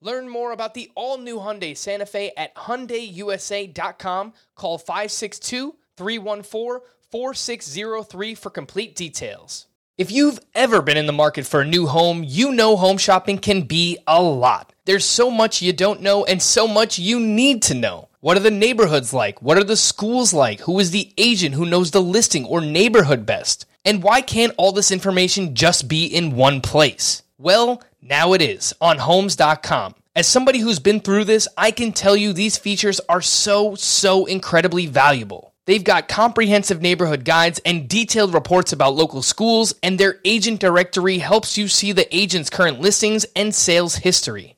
Learn more about the all-new Hyundai Santa Fe at hyundaiusa.com. Call 562-314-4603 for complete details. If you've ever been in the market for a new home, you know home shopping can be a lot. There's so much you don't know and so much you need to know. What are the neighborhoods like? What are the schools like? Who is the agent who knows the listing or neighborhood best? And why can't all this information just be in one place? Well, now it is on homes.com. As somebody who's been through this, I can tell you these features are so, so incredibly valuable. They've got comprehensive neighborhood guides and detailed reports about local schools, and their agent directory helps you see the agent's current listings and sales history.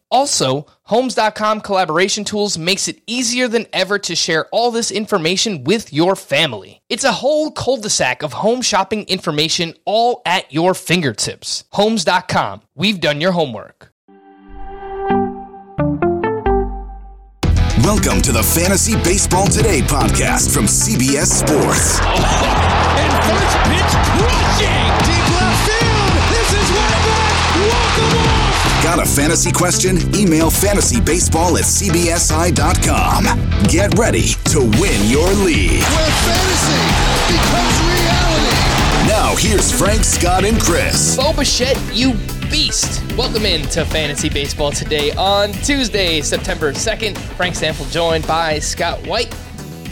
Also, Homes.com collaboration tools makes it easier than ever to share all this information with your family. It's a whole cul-de-sac of home shopping information all at your fingertips. Homes.com. We've done your homework. Welcome to the Fantasy Baseball Today podcast from CBS Sports. And first pitch crushing. Got a fantasy question? Email fantasybaseball at cbsi.com. Get ready to win your league. Where fantasy becomes reality. Now, here's Frank, Scott, and Chris. Bo Bichette, you beast. Welcome in to Fantasy Baseball today on Tuesday, September 2nd. Frank Stampfl joined by Scott White.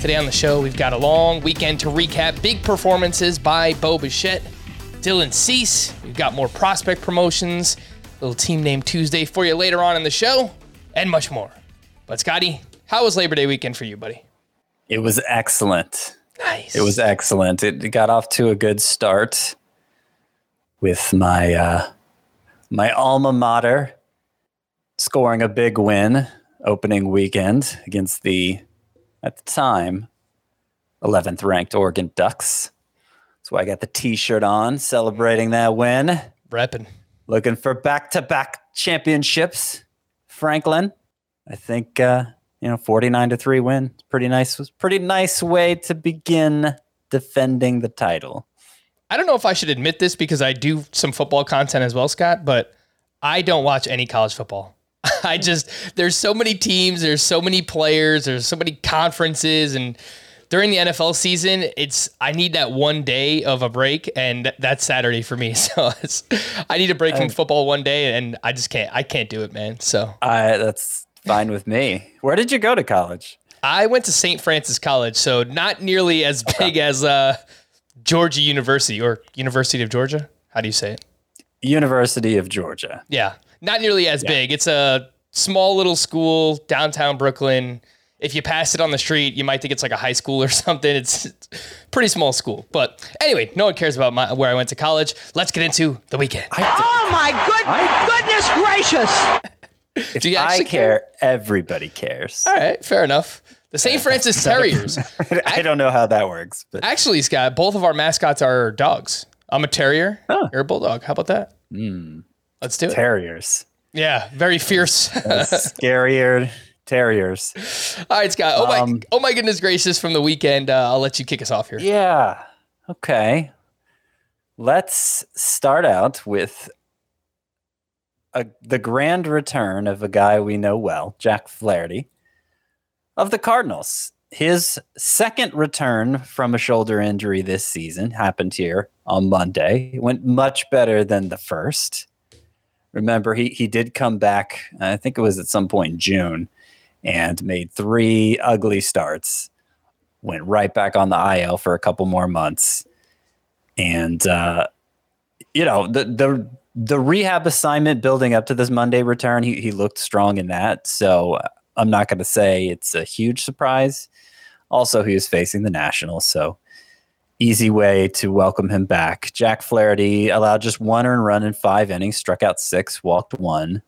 Today on the show, we've got a long weekend to recap big performances by Bo Bichette, Dylan Cease. We've got more prospect promotions, little team name Tuesday for you later on in the show, and much more. But Scotty, how was Labor Day weekend for you, buddy? It was excellent. Nice. It was excellent. It got off to a good start with my uh, my alma mater scoring a big win opening weekend against the at the time 11th ranked Oregon Ducks. So I got the t-shirt on celebrating that win. repping. Looking for back-to-back championships. Franklin, I think uh, you know 49 to 3 win. Pretty nice was pretty nice way to begin defending the title. I don't know if I should admit this because I do some football content as well, Scott, but I don't watch any college football. I just there's so many teams, there's so many players, there's so many conferences and during the NFL season, it's I need that one day of a break and that's Saturday for me. So it's I need a break from football one day and I just can't I can't do it, man. So I that's fine with me. Where did you go to college? I went to St. Francis College, so not nearly as big as uh, Georgia University or University of Georgia. How do you say it? University of Georgia. Yeah, not nearly as big. It's a small little school downtown Brooklyn. If you pass it on the street, you might think it's like a high school or something. It's, it's a pretty small school. But anyway, no one cares about my, where I went to college. Let's get into the weekend. Oh my good goodness gracious! If Do you I actually care, everybody cares. All right, fair enough. The St. Francis Terriers. I don't know how that works, but Actually, Scott, both of our mascots are dogs. I'm a terrier. Huh. You're a bulldog. How about that? Hmm. Let's do it. terriers. yeah, very fierce. Scarier terriers. All right, Scott. Oh my, Um, oh my goodness gracious! From the weekend, uh, I'll let you kick us off here. Yeah. Okay. Let's start out with a, the grand return of a guy we know well, Jack Flaherty of the Cardinals. His second return from a shoulder injury this season happened here on Monday. It went much better than the first. Remember, he, he did come back, I think it was at some point in June, and made three ugly starts went right back on the IL for a couple more months. And uh, you know, the the the rehab assignment building up to this Monday return, he he looked strong in that. So I'm not going to say it's a huge surprise. Also, he was facing the Nationals, so easy way to welcome him back. Jack Flaherty allowed just one earned run in five innings, struck out six, walked one,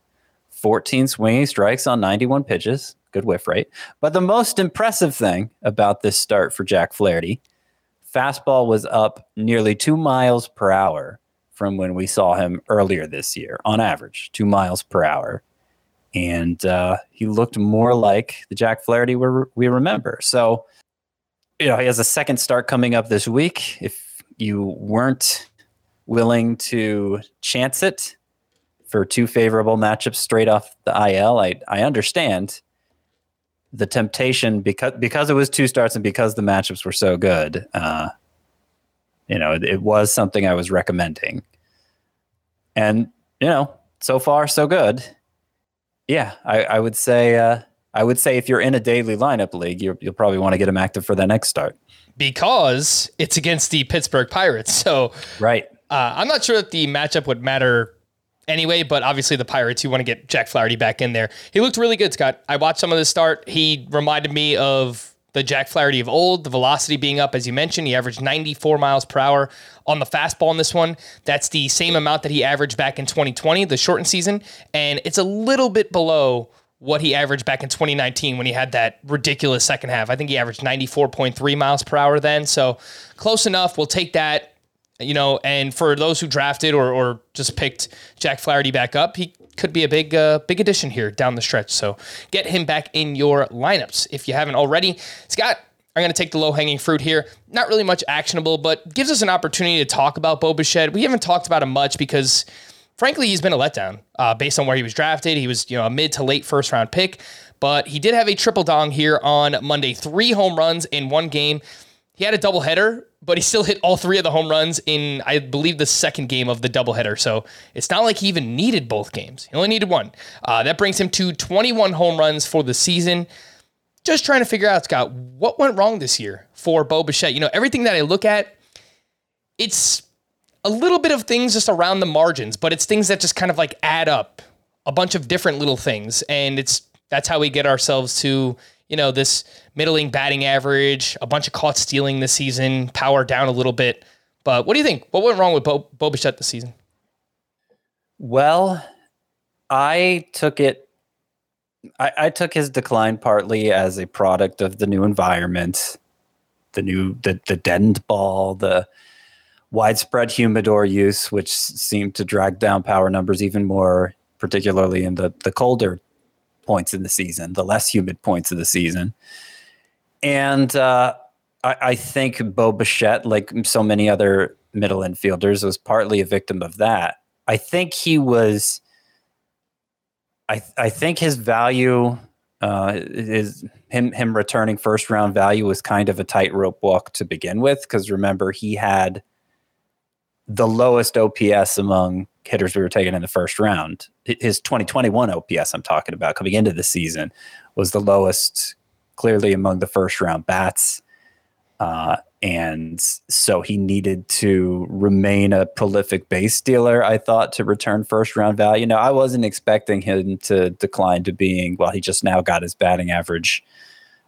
14 swinging strikes on 91 pitches. Good whiff rate. But the most impressive thing about this start for Jack Flaherty, fastball was up nearly two miles per hour from when we saw him earlier this year, on average, two miles per hour. And uh, he looked more like the Jack Flaherty we we remember. So, you know, he has a second start coming up this week. If you weren't willing to chance it for two favorable matchups straight off the IL, I, I understand the temptation because because it was two starts and because the matchups were so good. Uh, you know, it, it was something I was recommending, and you know, so far so good. Yeah, I, I would say uh, I would say if you're in a daily lineup league, you will probably want to get him active for that next start because it's against the Pittsburgh Pirates. So right, uh, I'm not sure that the matchup would matter anyway, but obviously the Pirates, you want to get Jack Flaherty back in there. He looked really good, Scott. I watched some of the start. He reminded me of the Jack Flaherty of old, the velocity being up, as you mentioned. He averaged 94 miles per hour on the fastball in this one. That's the same amount that he averaged back in 2020, the shortened season. And it's a little bit below what he averaged back in 2019 when he had that ridiculous second half. I think he averaged 94.3 miles per hour then. So close enough. We'll take that you know, and for those who drafted or, or just picked Jack Flaherty back up, he could be a big uh, big addition here down the stretch. So get him back in your lineups if you haven't already. Scott, I'm going to take the low hanging fruit here. Not really much actionable, but gives us an opportunity to talk about Bo Bichette. We haven't talked about him much because, frankly, he's been a letdown uh, based on where he was drafted. He was you know a mid to late first round pick, but he did have a triple dong here on Monday. Three home runs in one game. He had a doubleheader but he still hit all three of the home runs in, I believe, the second game of the doubleheader. So it's not like he even needed both games. He only needed one. Uh, that brings him to 21 home runs for the season. Just trying to figure out, Scott, what went wrong this year for Bo Bichette? You know, everything that I look at, it's a little bit of things just around the margins, but it's things that just kind of like add up a bunch of different little things. And it's that's how we get ourselves to you know, this middling batting average, a bunch of caught stealing this season, power down a little bit. But what do you think? What went wrong with Bo, Bichette this season? Well, I took it. I, I took his decline partly as a product of the new environment, the new the the deadened ball, the widespread humidor use, which seemed to drag down power numbers even more, particularly in the the colder points in the season, the less humid points of the season. And uh, I, I, think Bo Bichette, like so many other middle infielders, was partly a victim of that. I think he was. I I think his value uh, is him him returning first round value was kind of a tightrope walk to begin with because remember he had the lowest OPS among hitters we were taking in the first round. His 2021 OPS, I'm talking about, coming into the season, was the lowest, clearly among the first round bats. Uh, and so he needed to remain a prolific base stealer, I thought, to return first round value. Now, I wasn't expecting him to decline to being, well, he just now got his batting average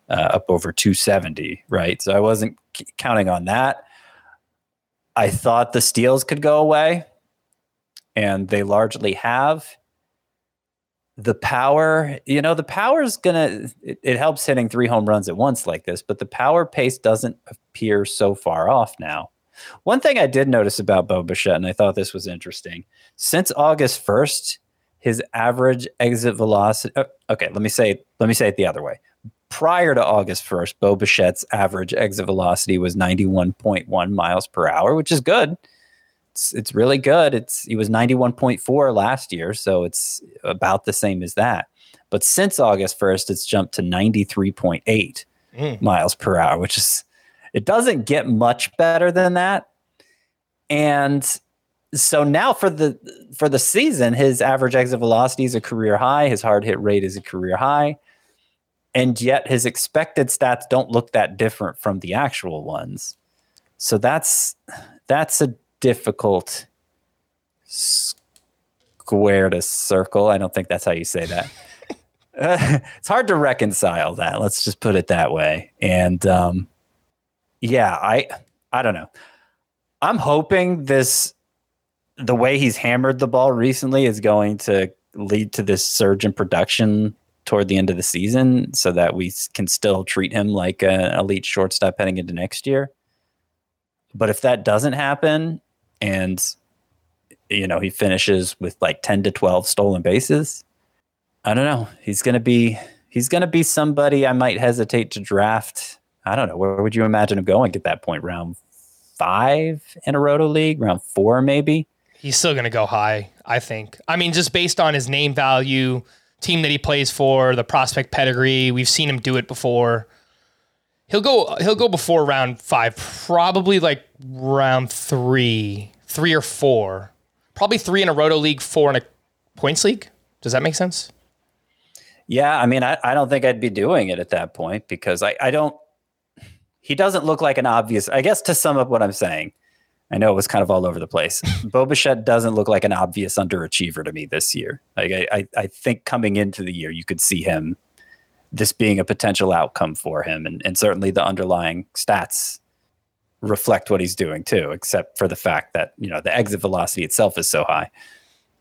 uh, up over 270, right? So I wasn't c- counting on that. I thought the steals could go away and they largely have. The power, you know, the power is gonna. It, it, helps hitting three home runs at once like this, but the power pace doesn't appear so far off now. One thing I did notice about Bo Bichette, and I thought this was interesting, since August first, his average exit velocity. Uh, okay, let me say let me say it the other way. Prior to August first, Bo Bichette's average exit velocity was ninety one point one miles per hour, which is good it's it's really good. It's he was 91.4 last year, so it's about the same as that. But since August 1st, it's jumped to 93.8 mm. miles per hour, which is it doesn't get much better than that. And so now for the for the season, his average exit velocity is a career high. His hard hit rate is a career high. and yet his expected stats don't look that different from the actual ones. So that's that's a difficult square to circle. I don't think that's how you say that. uh, it's hard to reconcile that. Let's just put it that way. And um, yeah, I I don't know. I'm hoping this the way he's hammered the ball recently is going to lead to this surge in production toward the end of the season so that we can still treat him like an elite shortstop heading into next year. But if that doesn't happen and you know he finishes with like 10 to 12 stolen bases, I don't know. He's going to be he's going to be somebody I might hesitate to draft. I don't know. Where would you imagine him going at that point? Round 5 in a roto league, round 4 maybe? He's still going to go high, I think. I mean, just based on his name value, team that he plays for, the prospect pedigree, we've seen him do it before. He'll go he'll go before round 5, probably like round 3, 3 or 4. Probably 3 in a roto league, 4 in a points league. Does that make sense? Yeah, I mean, I, I don't think I'd be doing it at that point because I, I don't he doesn't look like an obvious I guess to sum up what I'm saying, I know it was kind of all over the place. Bo Bichette doesn't look like an obvious underachiever to me this year. Like I, I, I, think coming into the year, you could see him this being a potential outcome for him, and, and certainly the underlying stats reflect what he's doing too, except for the fact that you know the exit velocity itself is so high.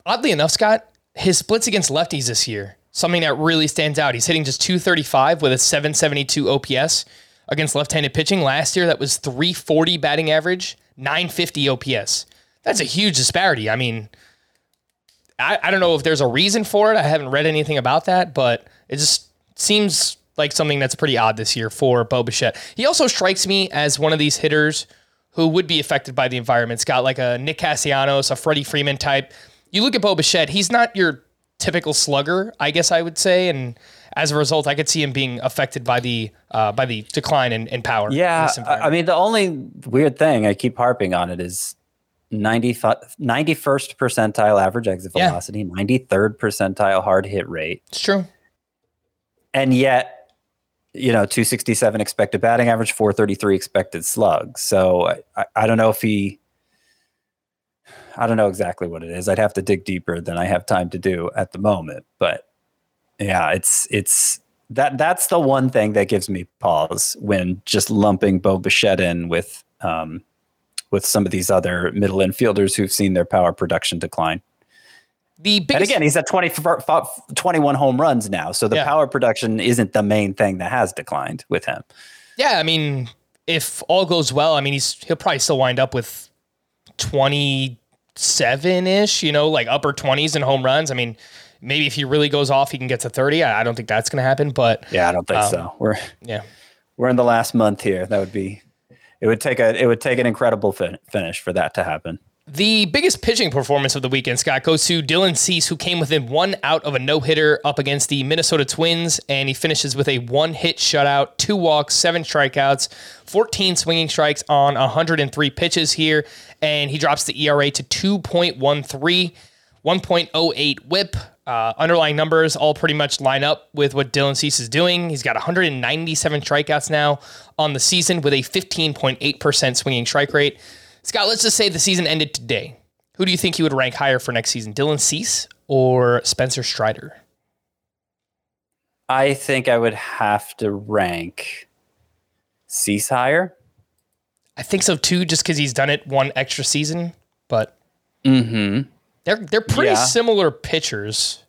Oddly enough, Scott, his splits against lefties this year, something that really stands out. He's hitting just 235 with a 772 OPS against left-handed pitching. Last year, that was 340 batting average 950 OPS. That's a huge disparity. I mean, I, I don't know if there's a reason for it. I haven't read anything about that, but it just seems like something that's pretty odd this year for Bo Bichette. He also strikes me as one of these hitters who would be affected by the environment. It's got like a Nick Castellanos, a Freddie Freeman type. You look at Bo Bichette, he's not your typical slugger, I guess I would say, and as a result, I could see him being affected by the uh, by the decline in, in power. Yeah, in I mean, the only weird thing I keep harping on it is 90, 91st percentile average exit yeah. velocity, 93rd percentile hard hit rate. It's true. And yet, you know, 267 expected batting average, 433 expected slug. So I, I don't know if he, I don't know exactly what it is. I'd have to dig deeper than I have time to do at the moment. But yeah, it's it's that that's the one thing that gives me pause when just lumping Bo Bichette in with um, with some of these other middle infielders who've seen their power production decline. The biggest, and again, he's at 20, 21 home runs now, so the yeah. power production isn't the main thing that has declined with him. Yeah, I mean, if all goes well, I mean, he's he'll probably still wind up with twenty seven ish, you know, like upper twenties in home runs. I mean, maybe if he really goes off, he can get to 30. I, I don't think that's going to happen, but yeah, I don't think um, so. We're, yeah, we're in the last month here. That would be, it would take a, it would take an incredible fin- finish for that to happen. The biggest pitching performance of the weekend, Scott, goes to Dylan Cease, who came within one out of a no hitter up against the Minnesota Twins, and he finishes with a one hit shutout, two walks, seven strikeouts, 14 swinging strikes on 103 pitches here, and he drops the ERA to 2.13, 1.08 whip, uh, underlying numbers all pretty much line up with what Dylan Cease is doing. He's got 197 strikeouts now on the season with a 15.8% swinging strike rate. Scott, let's just say the season ended today. Who do you think he would rank higher for next season, Dylan Cease or Spencer Strider? I think I would have to rank Cease higher. I think so too, just because he's done it one extra season. But mm-hmm. They're they're pretty yeah. similar pitchers.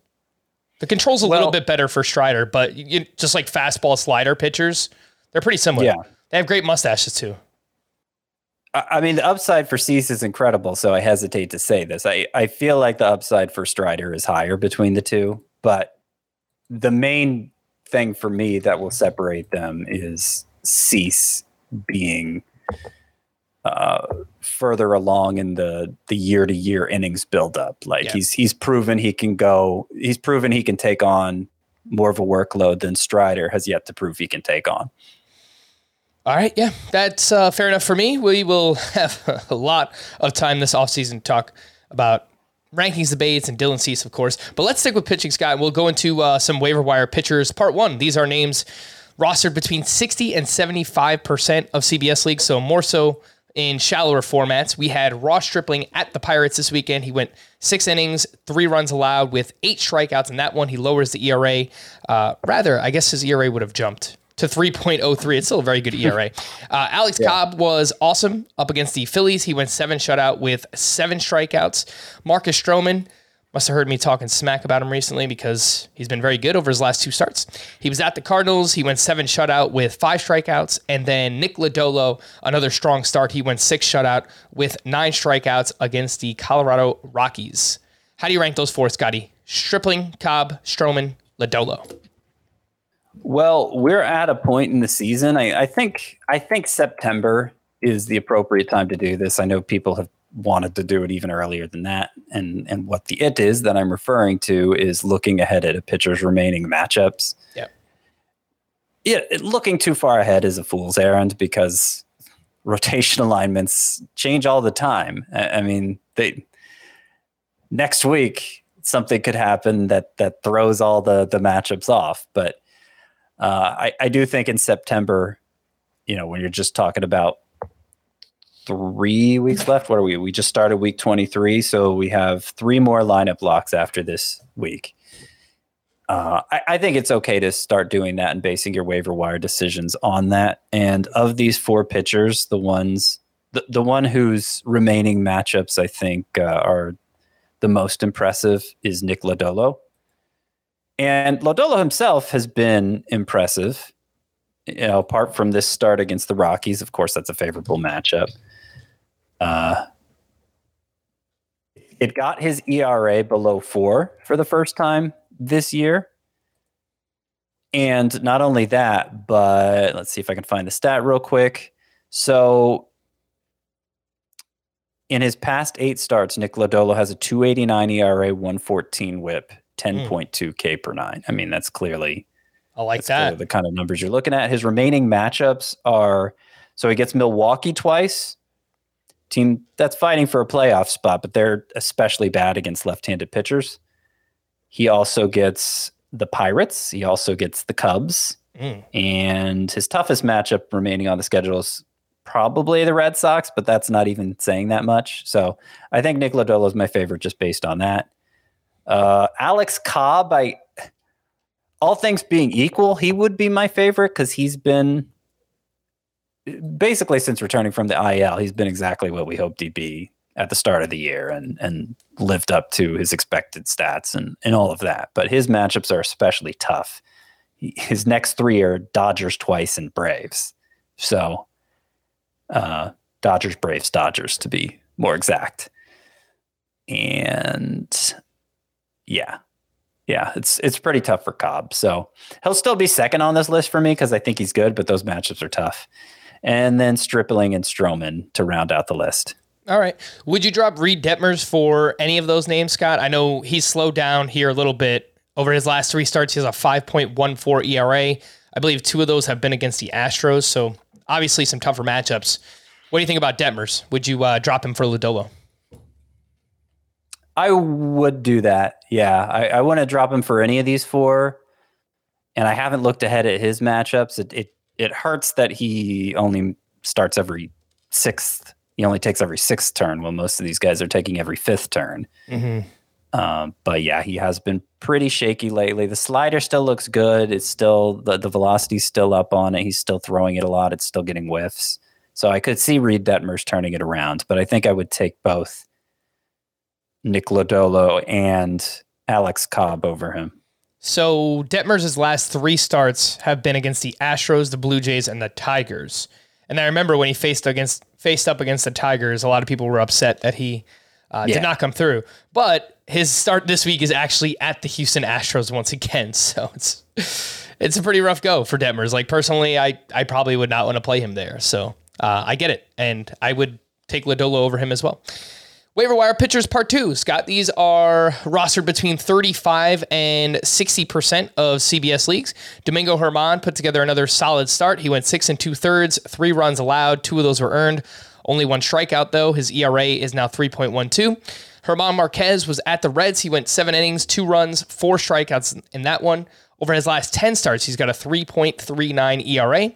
The control's a well, little bit better for Strider, but you, just like fastball slider pitchers, they're pretty similar. Yeah. They have great mustaches too. I mean, the upside for Cease is incredible, so I hesitate to say this. I, I feel like the upside for Strider is higher between the two, but the main thing for me that will separate them is Cease being uh, further along in the the year to year innings buildup. Like yeah. he's he's proven he can go. He's proven he can take on more of a workload than Strider has yet to prove he can take on. All right, yeah, that's uh, fair enough for me. We will have a lot of time this offseason to talk about rankings debates and Dylan Cease, of course. But let's stick with pitching, Scott. We'll go into uh, some waiver wire pitchers. Part one. These are names rostered between 60 and 75% of CBS leagues, so more so in shallower formats. We had Ross Stripling at the Pirates this weekend. He went six innings, three runs allowed with eight strikeouts. In that one, he lowers the ERA. Uh, rather, I guess his ERA would have jumped to 3.03. It's still a very good ERA. Uh, Alex yeah. Cobb was awesome up against the Phillies. He went seven shutout with seven strikeouts. Marcus Stroman must have heard me talking smack about him recently because he's been very good over his last two starts. He was at the Cardinals. He went seven shutout with five strikeouts. And then Nick Lodolo, another strong start. He went six shutout with nine strikeouts against the Colorado Rockies. How do you rank those four, Scotty? Stripling, Cobb, Stroman, Lodolo. Well, we're at a point in the season. I, I think I think September is the appropriate time to do this. I know people have wanted to do it even earlier than that. And and what the it is that I'm referring to is looking ahead at a pitcher's remaining matchups. Yeah. Yeah, looking too far ahead is a fool's errand because rotation alignments change all the time. I, I mean, they next week something could happen that that throws all the the matchups off. But uh, I, I do think in September, you know, when you're just talking about three weeks left. What are we? We just started week 23, so we have three more lineup blocks after this week. Uh, I, I, think it's okay to start doing that and basing your waiver wire decisions on that. And of these four pitchers, the ones, the, the one whose remaining matchups I think uh, are the most impressive is Nick Lodolo. And Lodolo himself has been impressive. You know, apart from this start against the Rockies, of course, that's a favorable matchup. Uh, it got his ERA below four for the first time this year. And not only that, but let's see if I can find the stat real quick. So in his past eight starts, Nick Lodolo has a 289 ERA, 114 whip, 10.2 K per nine. I mean, that's clearly I like that. The kind of numbers you're looking at. His remaining matchups are so he gets Milwaukee twice, team that's fighting for a playoff spot, but they're especially bad against left-handed pitchers. He also gets the Pirates. He also gets the Cubs. Mm. And his toughest matchup remaining on the schedule is probably the Red Sox, but that's not even saying that much. So I think Nick Lodolo is my favorite just based on that. Uh, Alex Cobb, I all things being equal, he would be my favorite because he's been basically since returning from the IL, he's been exactly what we hoped he'd be at the start of the year and and lived up to his expected stats and and all of that. But his matchups are especially tough. his next three are Dodgers twice and Braves. So uh, Dodgers, Braves, Dodgers to be more exact. And yeah. Yeah, it's it's pretty tough for Cobb. So he'll still be second on this list for me because I think he's good, but those matchups are tough and then Stripling and Stroman to round out the list. All right. Would you drop Reid Detmers for any of those names, Scott? I know he's slowed down here a little bit over his last three starts. He has a 5.14 ERA. I believe two of those have been against the Astros. So obviously some tougher matchups. What do you think about Detmers? Would you uh, drop him for Lodolo? I would do that. Yeah. I, I wouldn't drop him for any of these four. And I haven't looked ahead at his matchups. It, it it hurts that he only starts every sixth. He only takes every sixth turn, while most of these guys are taking every fifth turn. Mm-hmm. Um, but yeah, he has been pretty shaky lately. The slider still looks good. It's still the the velocity's still up on it. He's still throwing it a lot. It's still getting whiffs. So I could see Reid Detmers turning it around, but I think I would take both Nick Lodolo and Alex Cobb over him. So Detmers' last three starts have been against the Astros, the Blue Jays, and the Tigers. And I remember when he faced against faced up against the Tigers, a lot of people were upset that he uh, yeah. did not come through. But his start this week is actually at the Houston Astros once again, so it's it's a pretty rough go for Detmers. Like personally, I I probably would not want to play him there. So uh, I get it, and I would take Lodolo over him as well. Waiver wire pitchers part two. Scott, these are rostered between 35 and 60% of CBS leagues. Domingo Germán put together another solid start. He went six and two thirds, three runs allowed, two of those were earned. Only one strikeout, though. His ERA is now 3.12. Germán Marquez was at the Reds. He went seven innings, two runs, four strikeouts in that one. Over his last 10 starts, he's got a 3.39 ERA.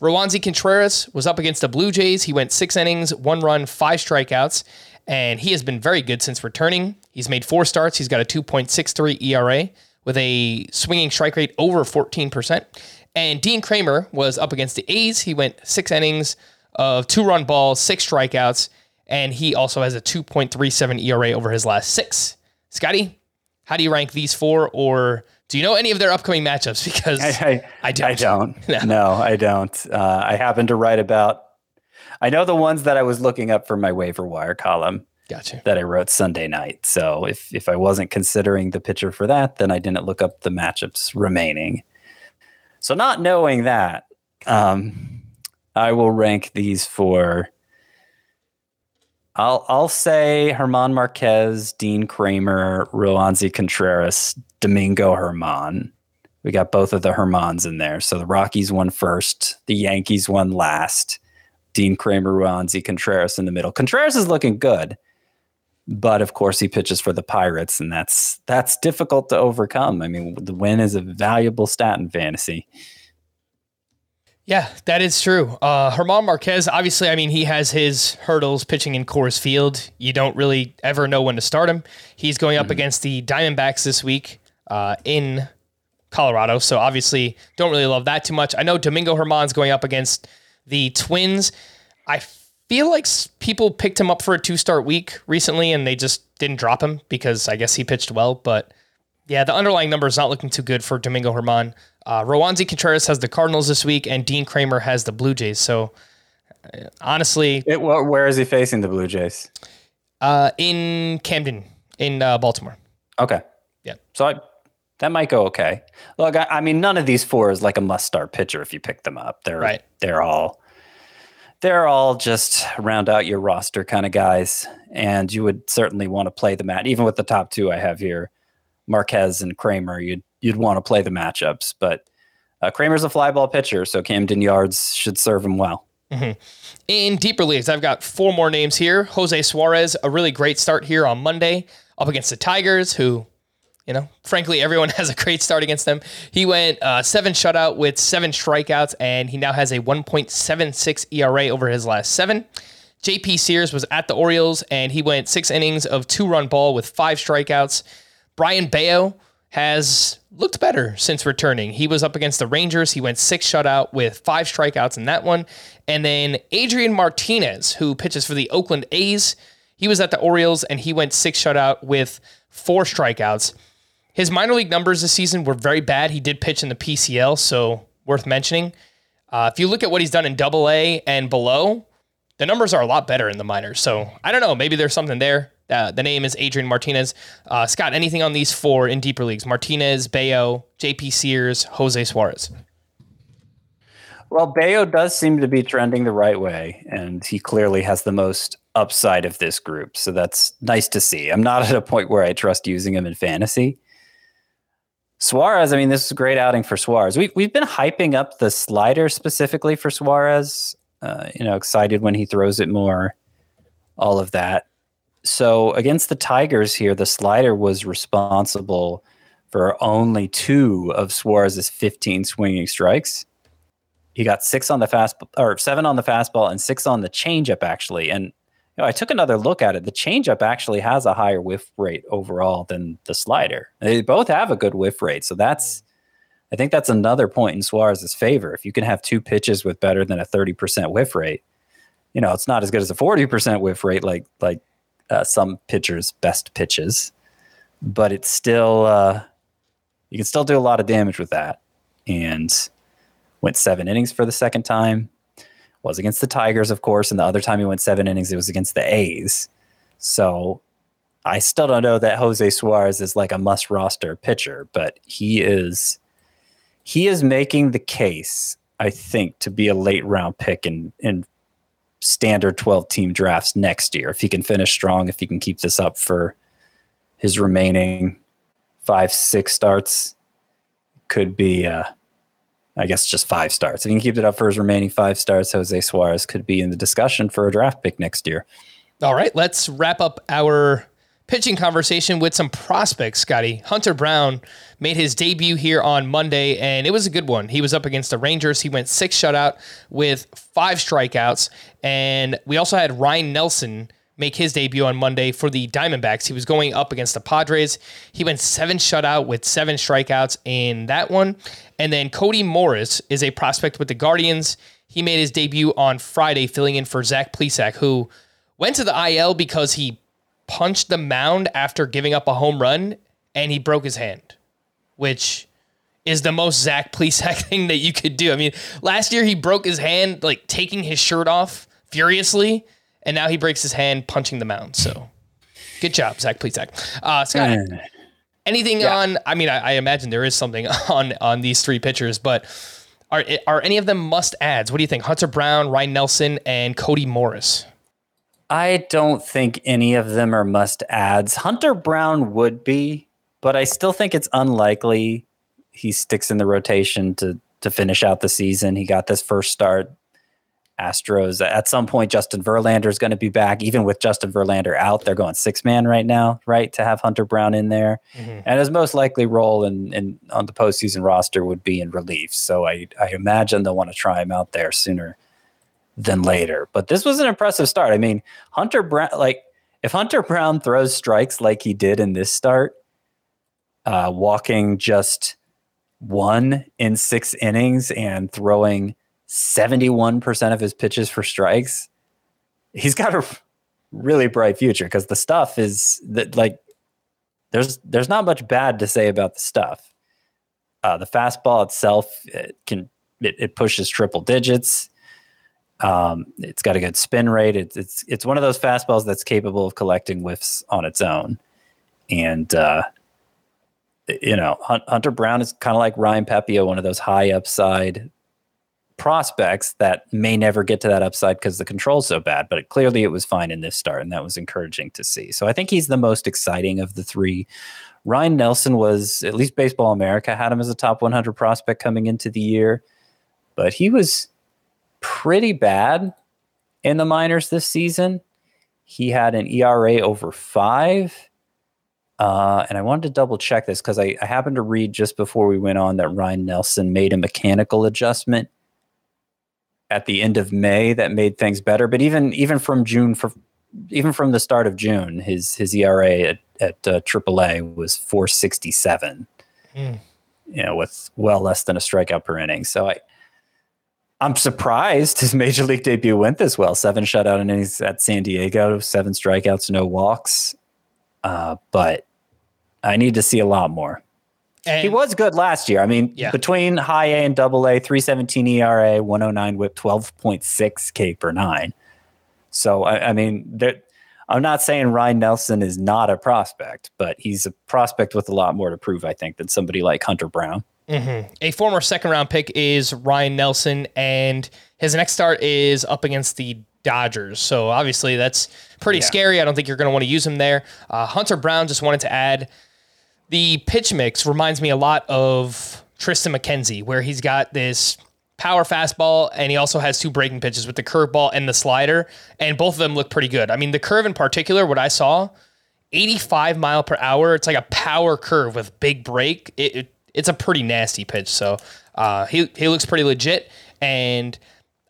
Roansy Contreras was up against the Blue Jays. He went six innings, one run, five strikeouts, and he has been very good since returning. He's made four starts. He's got a 2.63 ERA with a swinging strike rate over 14%. And Dean Kremer was up against the A's. He went six innings of two run balls, six strikeouts, and he also has a 2.37 ERA over his last six. Scotty, how do you rank these four, or do you know any of their upcoming matchups? Because I, I, I don't. I don't. no. I don't. Uh, I happen to write about. I know the ones that I was looking up for my waiver wire column. Gotcha. That I wrote Sunday night. So if if I wasn't considering the pitcher for that, then I didn't look up the matchups remaining. So not knowing that, um, I will rank these for. I'll I'll say Germán Marquez, Dean Kremer, Roansy Contreras, Domingo Germán. We got both of the Germáns in there. So the Rockies won first, the Yankees won last. Dean Kremer, Roansy Contreras in the middle. Contreras is looking good, but of course he pitches for the Pirates, and that's that's difficult to overcome. I mean, the win is a valuable stat in fantasy. Yeah, that is true. Uh, Germán Marquez, obviously, I mean, he has his hurdles pitching in Coors Field. You don't really ever know when to start him. He's going up mm-hmm. against the Diamondbacks this week uh, in Colorado, so obviously don't really love that too much. I know Domingo Germán's going up against the Twins. I feel like people picked him up for a two start week recently and they just didn't drop him because I guess he pitched well, but yeah, the underlying number is not looking too good for Domingo Germán. Uh, Roansy Contreras has the Cardinals this week, and Dean Kremer has the Blue Jays. So, uh, honestly, it, where is he facing the Blue Jays? Uh, in Camden, in uh, Baltimore. Okay. Yeah. So I, that might go okay. Look, I, I, mean, none of these four is like a must-start pitcher if you pick them up. They're right. They're all they're all just round out your roster kind of guys, and you would certainly want to play the mat. Even with the top two I have here, Marquez and Kremer, you'd you'd want to play the matchups. But uh, Kremer's a fly ball pitcher, so Camden Yards should serve him well. Mm-hmm. In deeper leagues, I've got four more names here. Jose Suarez, a really great start here on Monday up against the Tigers, who, you know, frankly, everyone has a great start against them. He went uh, seven shutout with seven strikeouts, and he now has a 1.76 ERA over his last seven. JP Sears was at the Orioles, and he went six innings of two run ball with five strikeouts. Brayan Bello has looked better since returning. He was up against the Rangers. He went six shutout with five strikeouts in that one. And then Adrian Martinez, who pitches for the Oakland A's, he was at the Orioles and he went six shutout with four strikeouts. His minor league numbers this season were very bad. He did pitch in the PCL, so worth mentioning. Uh, if you look at what he's done in Double A and below, the numbers are a lot better in the minors. So I don't know. Maybe there's something there. Uh, the name is Adrian Martinez. Uh, Scott, anything on these four in deeper leagues? Martinez, Bello, JP Sears, Jose Suarez. Well, Bello does seem to be trending the right way, and he clearly has the most upside of this group. So that's nice to see. I'm not at a point where I trust using him in fantasy. Suarez, I mean, this is a great outing for Suarez. We, we've been hyping up the slider specifically for Suarez. Uh, you know, excited when he throws it more, all of that so against the Tigers here, the slider was responsible for only two of Suarez's 15 swinging strikes. He got six on the fast or seven on the fastball and six on the changeup actually. And you know, I took another look at it. The changeup actually has a higher whiff rate overall than the slider. They both have a good whiff rate, so that's I think that's another point in Suarez's favor. If you can have two pitches with better than a 30% whiff rate, you know, it's not as good as a 40% whiff rate like like uh, some pitchers' best pitches, but it's still uh, you can still do a lot of damage with that. And went seven innings for the second time. Was against the Tigers, of course, and the other time he went seven innings, it was against the A's. So I still don't know that Jose Suarez is like a must roster pitcher, but he is he is making the case, I think, to be a late round pick in in standard 12 team drafts next year. If he can finish strong, if he can keep this up for his remaining five, six starts, could be, uh, I guess, just five starts. If he can keep it up for his remaining five starts, Jose Suarez could be in the discussion for a draft pick next year. All right, let's wrap up our pitching conversation with some prospects, Scotty. Hunter Brown made his debut here on Monday, and it was a good one. He was up against the Rangers. He went six shutout with five strikeouts. And we also had Ryan Nelson make his debut on Monday for the Diamondbacks. He was going up against the Padres. He went seven shutout with seven strikeouts in that one. And then Cody Morris is a prospect with the Guardians. He made his debut on Friday, filling in for Zach Plesac, who went to the IL because he punched the mound after giving up a home run and he broke his hand, which is the most Zach Plesac thing that you could do. I mean, last year he broke his hand like taking his shirt off furiously, and now he breaks his hand punching the mound. So good job, Zach Plesac. Uh, Scott, anything Yeah. on? I mean, I, I imagine there is something on on these three pitchers, but are are any of them must ads? What do you think? Hunter Brown, Ryan Nelson, and Cody Morris. I don't think any of them are must ads. Hunter Brown would be, but I still think it's unlikely he sticks in the rotation to to finish out the season. He got this first start. Astros at some point, Justin Verlander is going to be back. Even with Justin Verlander out, they're going six man right now, right? To have Hunter Brown in there, and his most likely role in, in on the postseason roster would be in relief. So I I imagine they'll want to try him out there sooner than later. But this was an impressive start. I mean, Hunter Brown, like if Hunter Brown throws strikes like he did in this start, uh, walking just one in six innings and throwing 71% of his pitches for strikes, he's got a really bright future because the stuff is that like there's there's not much bad to say about the stuff. Uh, the fastball itself it can it, it pushes triple digits. Um, it's got a good spin rate. It's it's it's one of those fastballs that's capable of collecting whiffs on its own. And uh, you know, Hunter Brown is kind of like Ryan Pepiot, one of those high upside prospects that may never get to that upside because the control's so bad. But it, clearly, it was fine in this start, and that was encouraging to see. So I think he's the most exciting of the three. Ryan Nelson was at least Baseball America had him as a top 100 prospect coming into the year, but he was pretty bad in the minors this season. He had an ERA over five. Uh, and I wanted to double check this because I, I happened to read just before we went on that Ryan Nelson made a mechanical adjustment at the end of May that made things better. But even even from June for even from the start of June, his his ERA at at uh, AAA was 467. Hmm. You know, with well less than a strikeout per inning. So I I'm surprised his major league debut went this well. Seven shutout innings at San Diego, seven strikeouts, no walks. Uh, but I need to see a lot more. And He was good last year. I mean, Yeah. between high A and double A, 317 ERA, 109 whip, 12.6 K per nine. So, I, I mean, there, I'm not saying Ryan Nelson is not a prospect, but he's a prospect with a lot more to prove, I think, than somebody like Hunter Brown. A former second round pick is Ryan Nelson, and his next start is up against the Dodgers. So obviously that's pretty Yeah. scary. I don't think you're going to want to use him there. Uh, Hunter Brown just wanted to add the pitch mix reminds me a lot of Triston McKenzie, where he's got this power fastball and he also has two breaking pitches with the curveball and the slider, and both of them look pretty good. I mean, the curve in particular, what I saw, 85 mile per hour. It's like a power curve with big break. It, it it's a pretty nasty pitch. So uh, he he looks pretty legit, and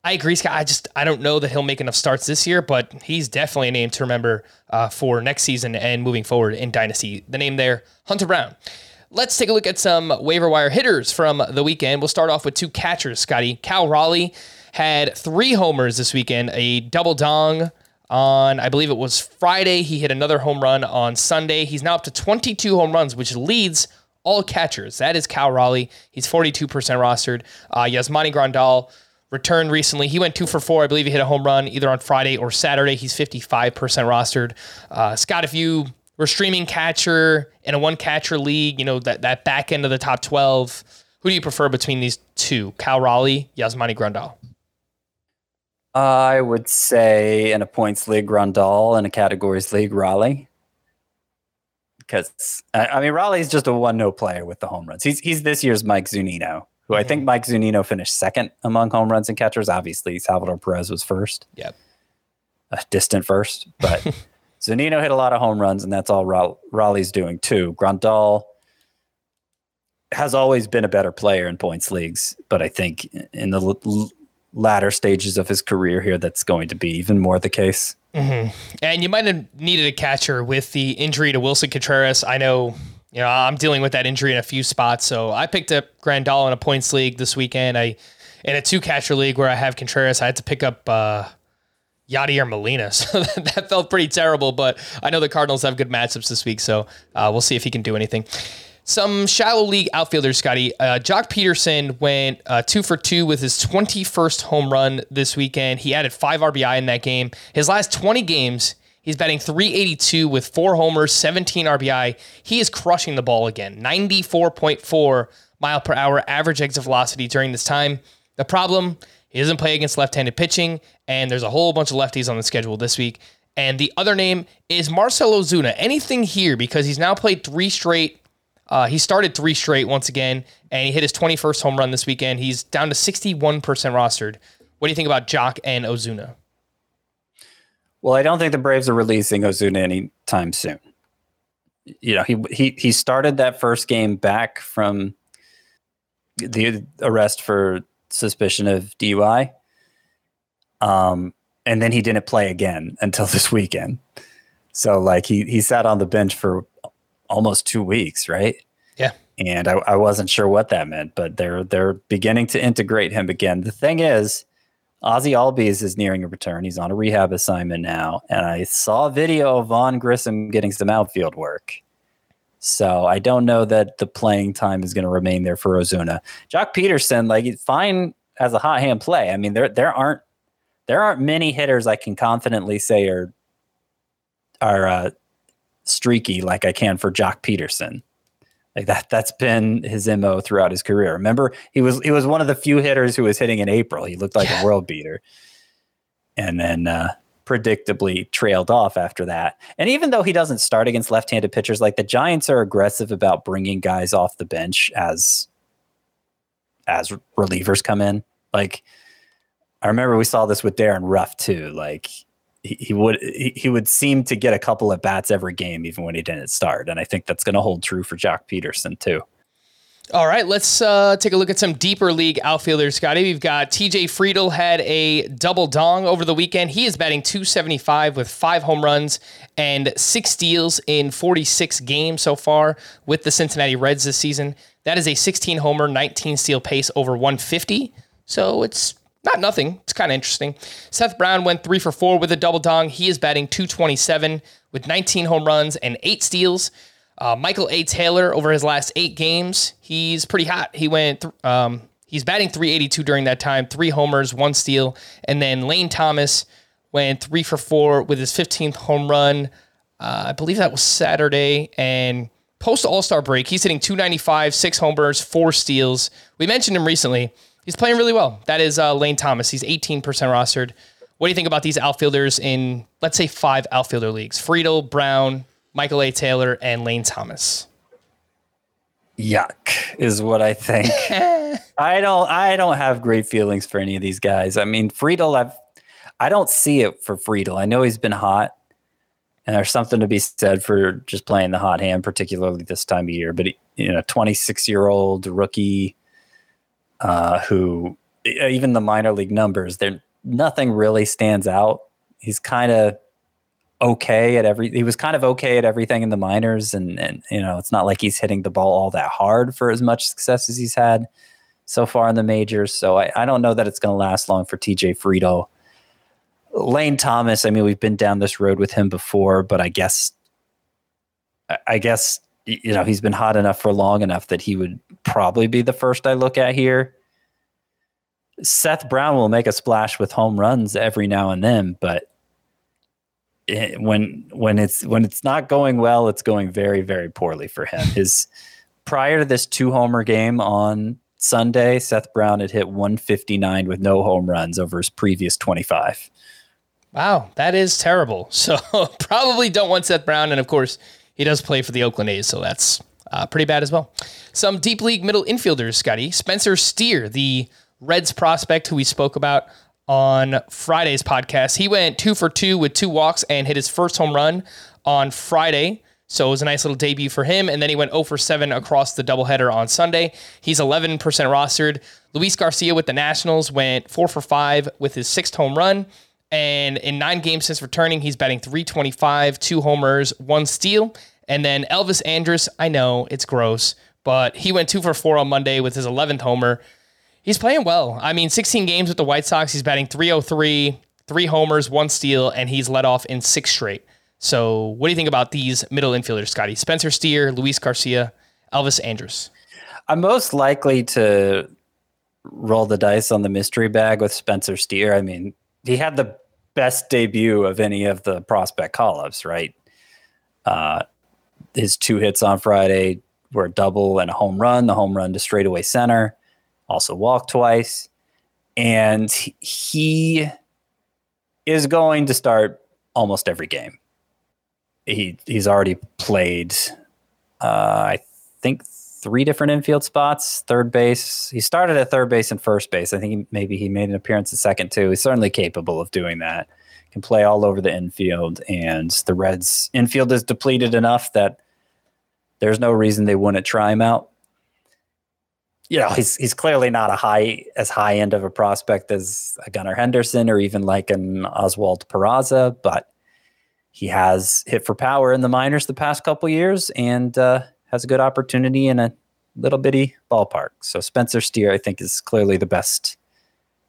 I agree, Scott. I just I don't know that he'll make enough starts this year, but he's definitely a name to remember uh, for next season and moving forward in Dynasty. The name there, Hunter Brown. Let's take a look at some waiver wire hitters from the weekend. We'll start off with two catchers, Scotty. Cal Raleigh had three homers this weekend, a double dong on, I believe it was Friday. He hit another home run on Sunday. He's now up to 22 home runs, which leads all catchers. That is Cal Raleigh. He's 42% rostered. Uh, Yasmani Grandal returned recently. He went two for four. I believe he hit a home run either on Friday or Saturday. He's 55% rostered. Uh, Scott, if you were streaming catcher in a one catcher league, you know, that, that back end of the top 12, who do you prefer between these two? Cal Raleigh, Yasmani Grandal. I would say in a points league, Grandal, in a categories league, Raleigh. Because I, mean, Raleigh's just a one-no player with the home runs. He's he's this year's Mike Zunino, who I think Mike Zunino finished second among home runs and catchers. Obviously, Salvador Perez was first, Yep. a distant first, but Zunino hit a lot of home runs, and that's all Raleigh's doing too. Grandal has always been a better player in points leagues, but I think in the l- latter stages of his career here, that's going to be even more the case. Mm-hmm. And you might have needed a catcher with the injury to Wilson Contreras. I know, you know, I'm dealing with that injury in a few spots, so I picked up Grandal in a points league this weekend. I in a two catcher league where I have Contreras, I had to pick up. Uh, Yadier Molina. So that felt pretty terrible, but I know the Cardinals have good matchups this week, so uh, we'll see if he can do anything. Some shallow league outfielders, Scotty. Uh, Joc Pederson went uh, two for two with his 21st home run this weekend. He added five RBI in that game. His last 20 games, he's batting 382 with four homers, 17 RBI. He is crushing the ball again. 94.4 mile per hour average exit velocity during this time. The problem, he doesn't play against left-handed pitching, and there's a whole bunch of lefties on the schedule this week. And the other name is Marcell Ozuna. Anything here because he's now played three straight. Uh, he started three straight once again, and he hit his 21st home run this weekend. He's down to 61% rostered. What do you think about Joc and Ozuna? Well, I don't think the Braves are releasing Ozuna anytime soon. You know, he he he started that first game back from the arrest for suspicion of DUI. Um, and then he didn't play again until this weekend. So like he he sat on the bench for almost two weeks, right? Yeah. And I, I wasn't sure what that meant, but they're they're beginning to integrate him again. The thing is, Ozzy Albies is nearing a return. He's on a rehab assignment now, and I saw a video of Vaughn Grissom getting some outfield work. So I don't know that the playing time is going to remain there for Ozuna. Joc Pederson, like fine as a hot hand play. I mean, there there aren't there aren't many hitters I can confidently say are are uh, streaky like I can for Joc Pederson. Like that that's been his MO throughout his career. Remember, he was he was one of the few hitters who was hitting in April. He looked like yeah. a world beater. And then uh, predictably trailed off after that. And even though he doesn't start against left-handed pitchers, like the Giants are aggressive about bringing guys off the bench as as relievers come in. Like I remember we saw this with Darin Ruf too. Like he, would he, would seem to get a couple of bats every game, even when he didn't start. And I think that's going to hold true for Joc Pederson too. All right, let's uh, take a look at some deeper league outfielders, Scotty. We've got TJ Friedl had a double dong over the weekend. He is batting 275 with five home runs and six steals in 46 games so far with the Cincinnati Reds this season. That is a 16 homer, 19 steal pace over 150. So it's not nothing. It's kind of interesting. Seth Brown went three for four with a double dong. He is batting 227 with 19 home runs and eight steals. Uh, Michael A. Taylor over his last eight games, he's pretty hot. He went, th- um, he's batting 382 during that time, three homers, one steal, and then Lane Thomas went three for four with his 15th home run. Uh, I believe that was Saturday, and post All Star break, he's hitting 295, six homers, four steals. We mentioned him recently. He's playing really well. That is uh, Lane Thomas. He's 18% rostered. What do you think about these outfielders in, let's say, five outfielder leagues? Friedl, Brown, Michael A. Taylor, and Lane Thomas. Yuck is what I think. I don't I don't have great feelings for any of these guys. I mean, Friedl, I've I don't see it for Friedl. I know he's been hot, and there's something to be said for just playing the hot hand, particularly this time of year. But he, you know, 26 year old rookie uh, who even the minor league numbers, there nothing really stands out. He's kind of okay at every he was kind of okay at everything in the minors and and you know it's not like he's hitting the ball all that hard for as much success as he's had so far in the majors so i, I don't know that it's going to last long for tj friedl lane thomas i mean we've been down this road with him before but i guess i guess you know he's been hot enough for long enough that he would probably be the first i look at here seth brown will make a splash with home runs every now and then but when when it's when it's not going well, it's going very very poorly for him. His prior to this two homer game on Sunday, Seth Brown had hit 159 with no home runs over his previous 25. Wow, that is terrible. So probably don't want Seth Brown, and of course he does play for the Oakland A's, so that's uh, pretty bad as well. Some deep league middle infielders, Scotty Spencer Steer, the Reds prospect who we spoke about on Friday's podcast. He went two for two with two walks and hit his first home run on Friday. So it was a nice little debut for him. And then he went 0 for 7 across the doubleheader on Sunday. He's 11% rostered. Luis Garcia with the Nationals went 4 for 5 with his sixth home run. And in nine games since returning, he's batting 325, two homers, one steal. And then Elvis Andrus, I know it's gross, but he went 2 for 4 on Monday with his 11th homer. He's playing well. I mean, 16 games with the White Sox. He's batting 303, three homers, one steal, and he's led off in six straight. So, what do you think about these middle infielders, Scotty? Spencer Steer, Luis Garcia, Elvis Andrus. I'm most likely to roll the dice on the mystery bag with Spencer Steer. I mean, he had the best debut of any of the prospect call ups, right? Uh, his two hits on Friday were a double and a home run, the home run to straightaway center, also walked twice. And he is going to start almost every game he he's already played uh, I think three different infield spots, third base. He started at third base and first base. I think he, maybe he made an appearance at second too. He's certainly capable of doing that. Can play all over the infield, and the Reds' infield is depleted enough that there's no reason they wouldn't try him out. You know, he's he's clearly not a high as high end of a prospect as a Gunnar Henderson or even like an Oswald Peraza, but he has hit for power in the minors the past couple years and uh, has a good opportunity in a little bitty ballpark. So Spencer Steer, I think, is clearly the best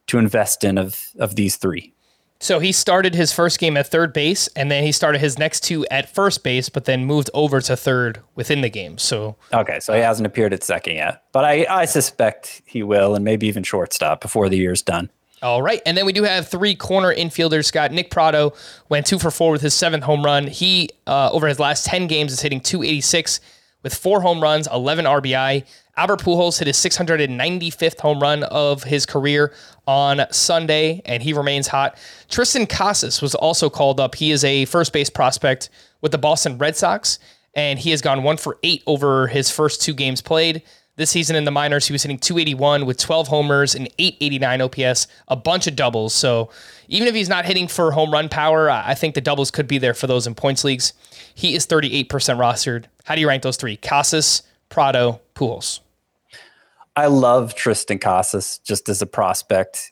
to invest in of of these three. So he started his first game at third base, and then he started his next two at first base, but then moved over to third within the game. So okay, so he hasn't appeared at second yet, but I I suspect he will, and maybe even shortstop before the year's done. All right. And then we do have three corner infielders. Scott Nick Pratto went two for four with his seventh home run. He, uh, over his last 10 games, is hitting 286 with four home runs, 11 RBI. Albert Pujols hit his 695th home run of his career on Sunday, and he remains hot. Triston Casas was also called up. He is a first base prospect with the Boston Red Sox, and he has gone one for eight over his first two games played. This season in the minors, he was hitting 281 with 12 homers and 889 OPS, a bunch of doubles. So even if he's not hitting for home run power, I think the doubles could be there for those in points leagues. He is 38% rostered. How do you rank those three? Casas, Pratto, Pujols. I love Triston Casas just as a prospect.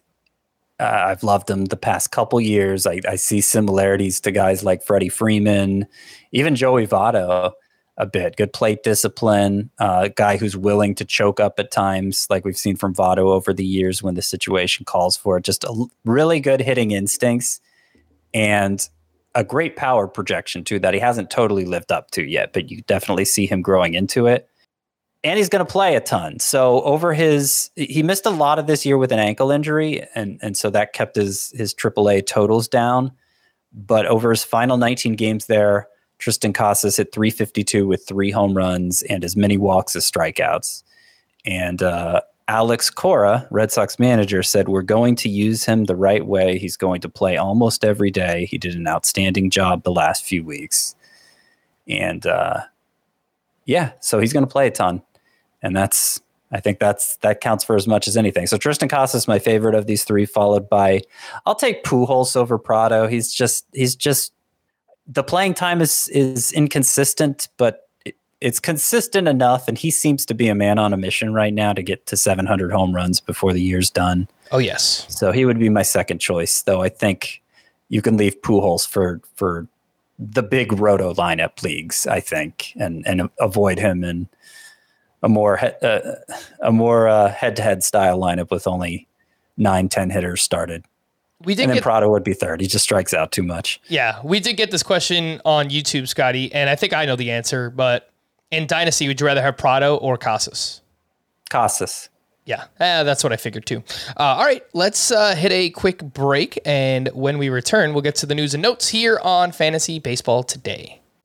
Uh, I've loved him the past couple years. I, I, see similarities to guys like Freddie Freeman, even Joey Votto a bit. Good plate discipline, uh, guy who's willing to choke up at times, like we've seen from Votto over the years when the situation calls for it. Just a, really good hitting instincts and a great power projection too that he hasn't totally lived up to yet, but you definitely see him growing into it. And he's going to play a ton. So over his, he missed a lot of this year with an ankle injury, and and so that kept his his AAA totals down. But over his final 19 games there, Triston Casas hit 352 with three home runs and as many walks as strikeouts. And uh, Alex Cora, Red Sox manager, said, We're going to use him the right way. He's going to play almost every day. He did an outstanding job the last few weeks. And uh, yeah, so he's going to play a ton. And that's, I think that's, that counts for as much as anything. So Triston Casas is my favorite of these three, followed by, I'll take Pujols over Pratto. He's just, he's just, the playing time is is inconsistent, but it's consistent enough, and he seems to be a man on a mission right now to get to 700 home runs before the year's done. Oh yes, so he would be my second choice. Though I think you can leave Pujols for for the big roto lineup leagues, I think, and and avoid him in a more uh, a more uh, head-to-head style lineup with only nine, ten hitters started. We did and then get, Pratto would be third. He just strikes out too much. Yeah, we did get this question on YouTube, Scotty, and I think I know the answer. But in Dynasty, would you rather have Pratto or Casas? Casas. Yeah, eh, that's what I figured too. Uh, all right, let's uh, hit a quick break, and when we return, we'll get to the news and notes here on Fantasy Baseball Today.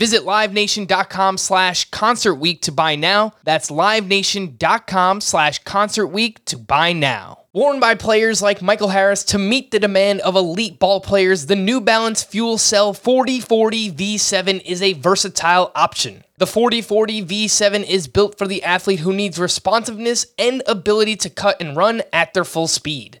Visit LiveNation.com slash Concert Week to buy now. That's LiveNation.com slash Concert Week to buy now. Worn by players like Michael Harris to meet the demand of elite ball players, the New Balance Fuel Cell 4040 V7 is a versatile option. The 4040 V7 is built for the athlete who needs responsiveness and ability to cut and run at their full speed.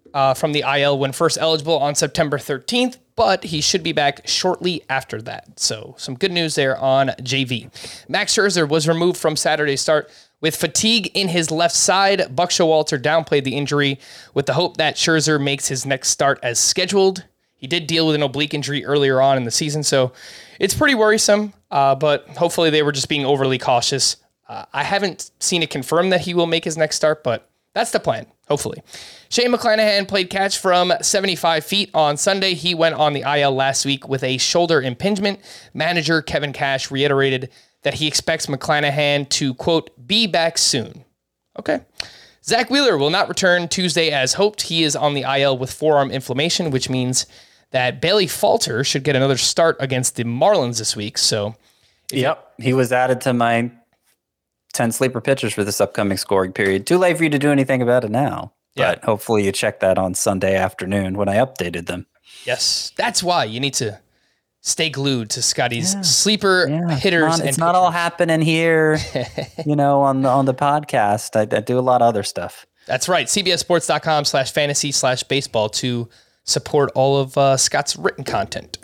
uh, from the IL when first eligible on September 13th, but he should be back shortly after that. So, some good news there on JV. Max Scherzer was removed from Saturday's start with fatigue in his left side. Buck Showalter downplayed the injury with the hope that Scherzer makes his next start as scheduled. He did deal with an oblique injury earlier on in the season, so it's pretty worrisome, uh, but hopefully they were just being overly cautious. Uh, I haven't seen it confirmed that he will make his next start, but that's the plan, hopefully. Shane McClanahan played catch from 75 feet on Sunday. He went on the IL last week with a shoulder impingement. Manager Kevin Cash reiterated that he expects McClanahan to, quote, be back soon. Okay. Zack Wheeler will not return Tuesday as hoped. He is on the IL with forearm inflammation, which means that Bailey Falter should get another start against the Marlins this week. So, yep, he was added to my 10 sleeper pitchers for this upcoming scoring period. Too late for you to do anything about it now. Yeah. But hopefully you check that on Sunday afternoon when I updated them. yes, that's why you need to stay glued to Scotty's sleeper hitters It's not, and it's not all happening here, you know, on the on the podcast. I, I do a lot of other stuff. That's right. CBSSports.com slash fantasy slash baseball to support all of uh, Scott's written content.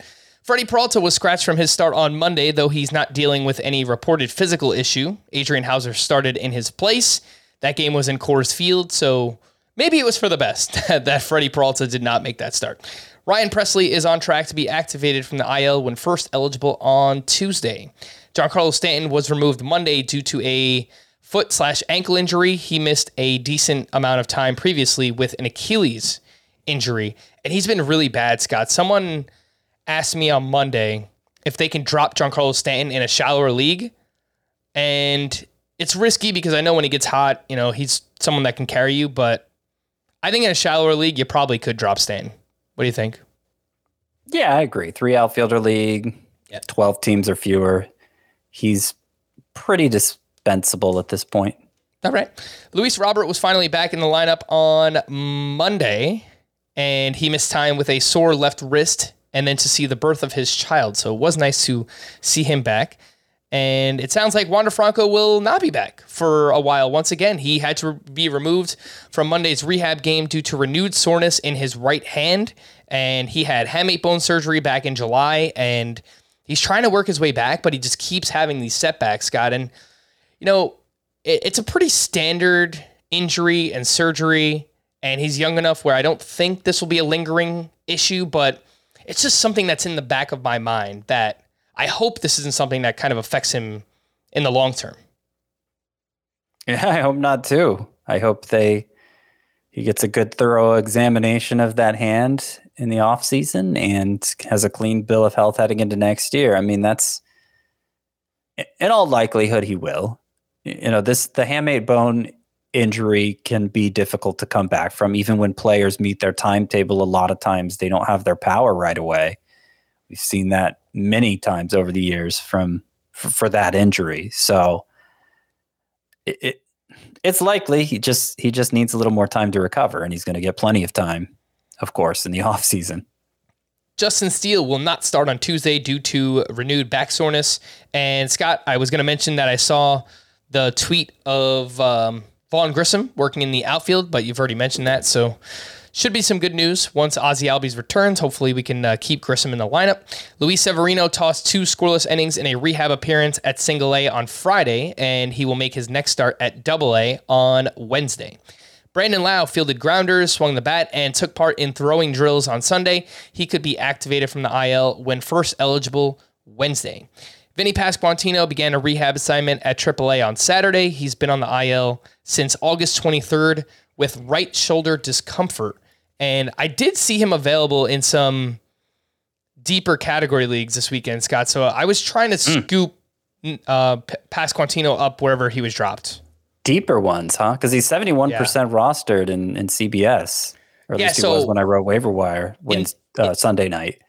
Freddie Peralta was scratched from his start on Monday, though he's not dealing with any reported physical issue. Adrian Houser started in his place. That game was in Coors Field, so maybe it was for the best that Freddie Peralta did not make that start. Ryan Pressly is on track to be activated from the IL when first eligible on Tuesday. Giancarlo Stanton was removed Monday due to a foot slash ankle injury. He missed a decent amount of time previously with an Achilles injury, and he's been really bad, Scott. Someone asked me on Monday if they can drop Giancarlo Stanton in a shallower league, and it's risky because I know when he gets hot, you know, he's someone that can carry you, but I think in a shallower league, you probably could drop Stanton. What do you think? Yeah, I agree. Three outfielder league, Yeah. 12 teams or fewer. He's pretty dispensable at this point. All right. Luis Robert was finally back in the lineup on Monday, and he missed time with a sore left wrist and then to see the birth of his child. So it was nice to see him back. And it sounds like Wander Franco will not be back for a while. Once again, he had to be removed from Monday's rehab game due to renewed soreness in his right hand. And he had hamate bone surgery back in July. And he's trying to work his way back, but he just keeps having these setbacks, Scott. And, you know, it, it's a pretty standard injury and surgery. And he's young enough where I don't think this will be a lingering issue, but it's just something that's in the back of my mind that I hope this isn't something that kind of affects him in the long term. Yeah, I hope not too. I hope they he gets a good thorough examination of that hand in the off season and has a clean bill of health heading into next year. I mean, that's in all likelihood he will. You know, this the hamate bone injury can be difficult to come back from even when players meet their timetable a lot of times they don't have their power right away. We've seen that many times over the years from for, for that injury. So it, it it's likely he just he just needs a little more time to recover and he's going to get plenty of time of course in the off season Justin Steele will not start on Tuesday due to renewed back soreness. And Scott, I was going to mention that I saw the tweet of um, Vaughn Grissom working in the outfield, but you've already mentioned that, so should be some good news once Ozzy Albies returns. Hopefully, we can uh, keep Grissom in the lineup. Luis Severino tossed two scoreless innings in a rehab appearance at Single A on Friday, and he will make his next start at Double A on Wednesday. Brandon Lowe fielded grounders, swung the bat, and took part in throwing drills on Sunday. He could be activated from the IL when first eligible Wednesday. Vinny Pasquantino began a rehab assignment at AAA on Saturday. He's been on the IL since August 23rd with right shoulder discomfort. And I did see him available in some deeper category leagues this weekend, Scott. So I was trying to scoop uh, P- Pasquantino up wherever he was dropped. Deeper ones, huh? Because he's 71% rostered in, in CBS. Or at Yeah, least he so- was when I wrote waiver wire when, uh, Sunday night.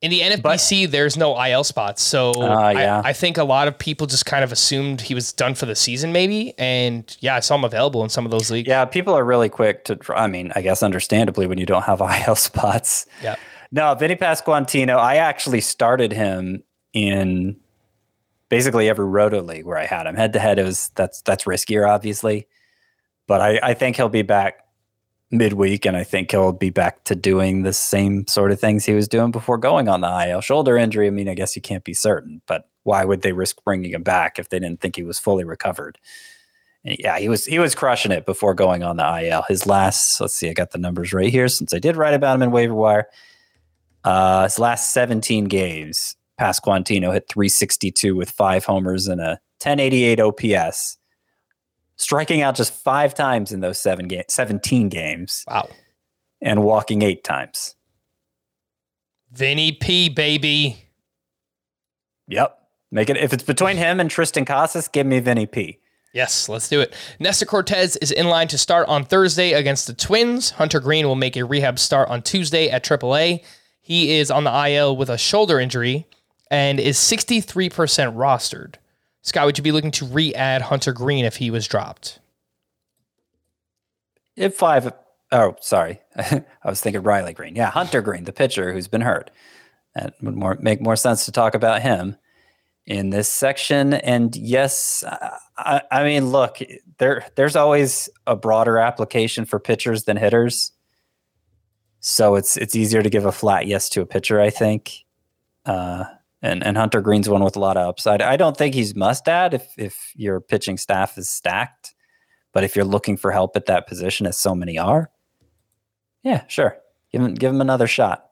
In the NFBC, there's no IL spots, so Ah, yeah. I, I think a lot of people just kind of assumed he was done for the season, maybe. And yeah, I saw him available in some of those leagues. Yeah, people are really quick to. I mean, I guess understandably when you don't have IL spots. Yeah. No, Vinny Pasquantino. I actually started him in basically every roto league where I had him head to head. It was that's that's riskier, obviously, but I, I think he'll be back midweek, and I think he'll be back to doing the same sort of things he was doing before going on the IL. Shoulder injury. I mean, I guess you can't be certain, but why would they risk bringing him back if they didn't think he was fully recovered? Yeah, he was he was crushing it before going on the IL. His last, let's see, I got the numbers right here since I did write about him in waiver wire. Uh, his last 17 games, Pasquantino hit 362 with five homers and a 1088 OPS, striking out just five times in those seven ga- 17 games Wow. and walking eight times. Vinny P, baby. Yep. Make it if it's between him and Triston Casas, give me Vinny P. Yes, let's do it. Nestor Cortes is in line to start on Thursday against the Twins. Hunter Greene will make a rehab start on Tuesday at AAA. He is on the IL with a shoulder injury and is 63% rostered. Scott, would you be looking to re add Hunter Greene if he was dropped? If five, oh, sorry, I was thinking Riley Greene. Yeah, Hunter Greene, the pitcher who's been hurt. That would more make more sense to talk about him in this section. And yes, I, I mean, look, there there's always a broader application for pitchers than hitters, so it's it's easier to give a flat yes to a pitcher, I think. Uh, and and Hunter Greene's one with a lot of upside. I don't think he's must add if if your pitching staff is stacked. But if you're looking for help at that position, as so many are, yeah, sure, give him give him another shot.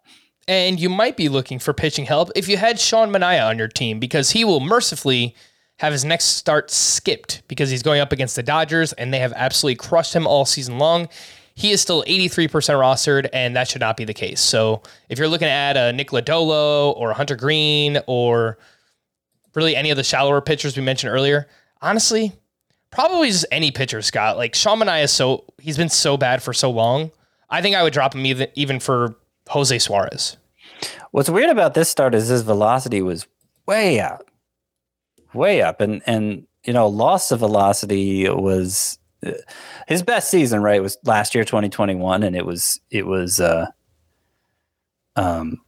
And you might be looking for pitching help if you had Sean Manaea on your team because he will mercifully have his next start skipped because he's going up against the Dodgers and they have absolutely crushed him all season long. He is still 83% rostered, and that should not be the case. So if you're looking add a Nick Lodolo or a Hunter Greene or really any of the shallower pitchers we mentioned earlier, honestly, probably just any pitcher, Scott. Like Sean Manaea is so he's been so bad for so long. I think I would drop him even even for Jose Suarez. What's weird about this start is his velocity was way up, way up, and and you know loss of velocity was his best season. Right, was last year, twenty twenty one, and it was it was uh, um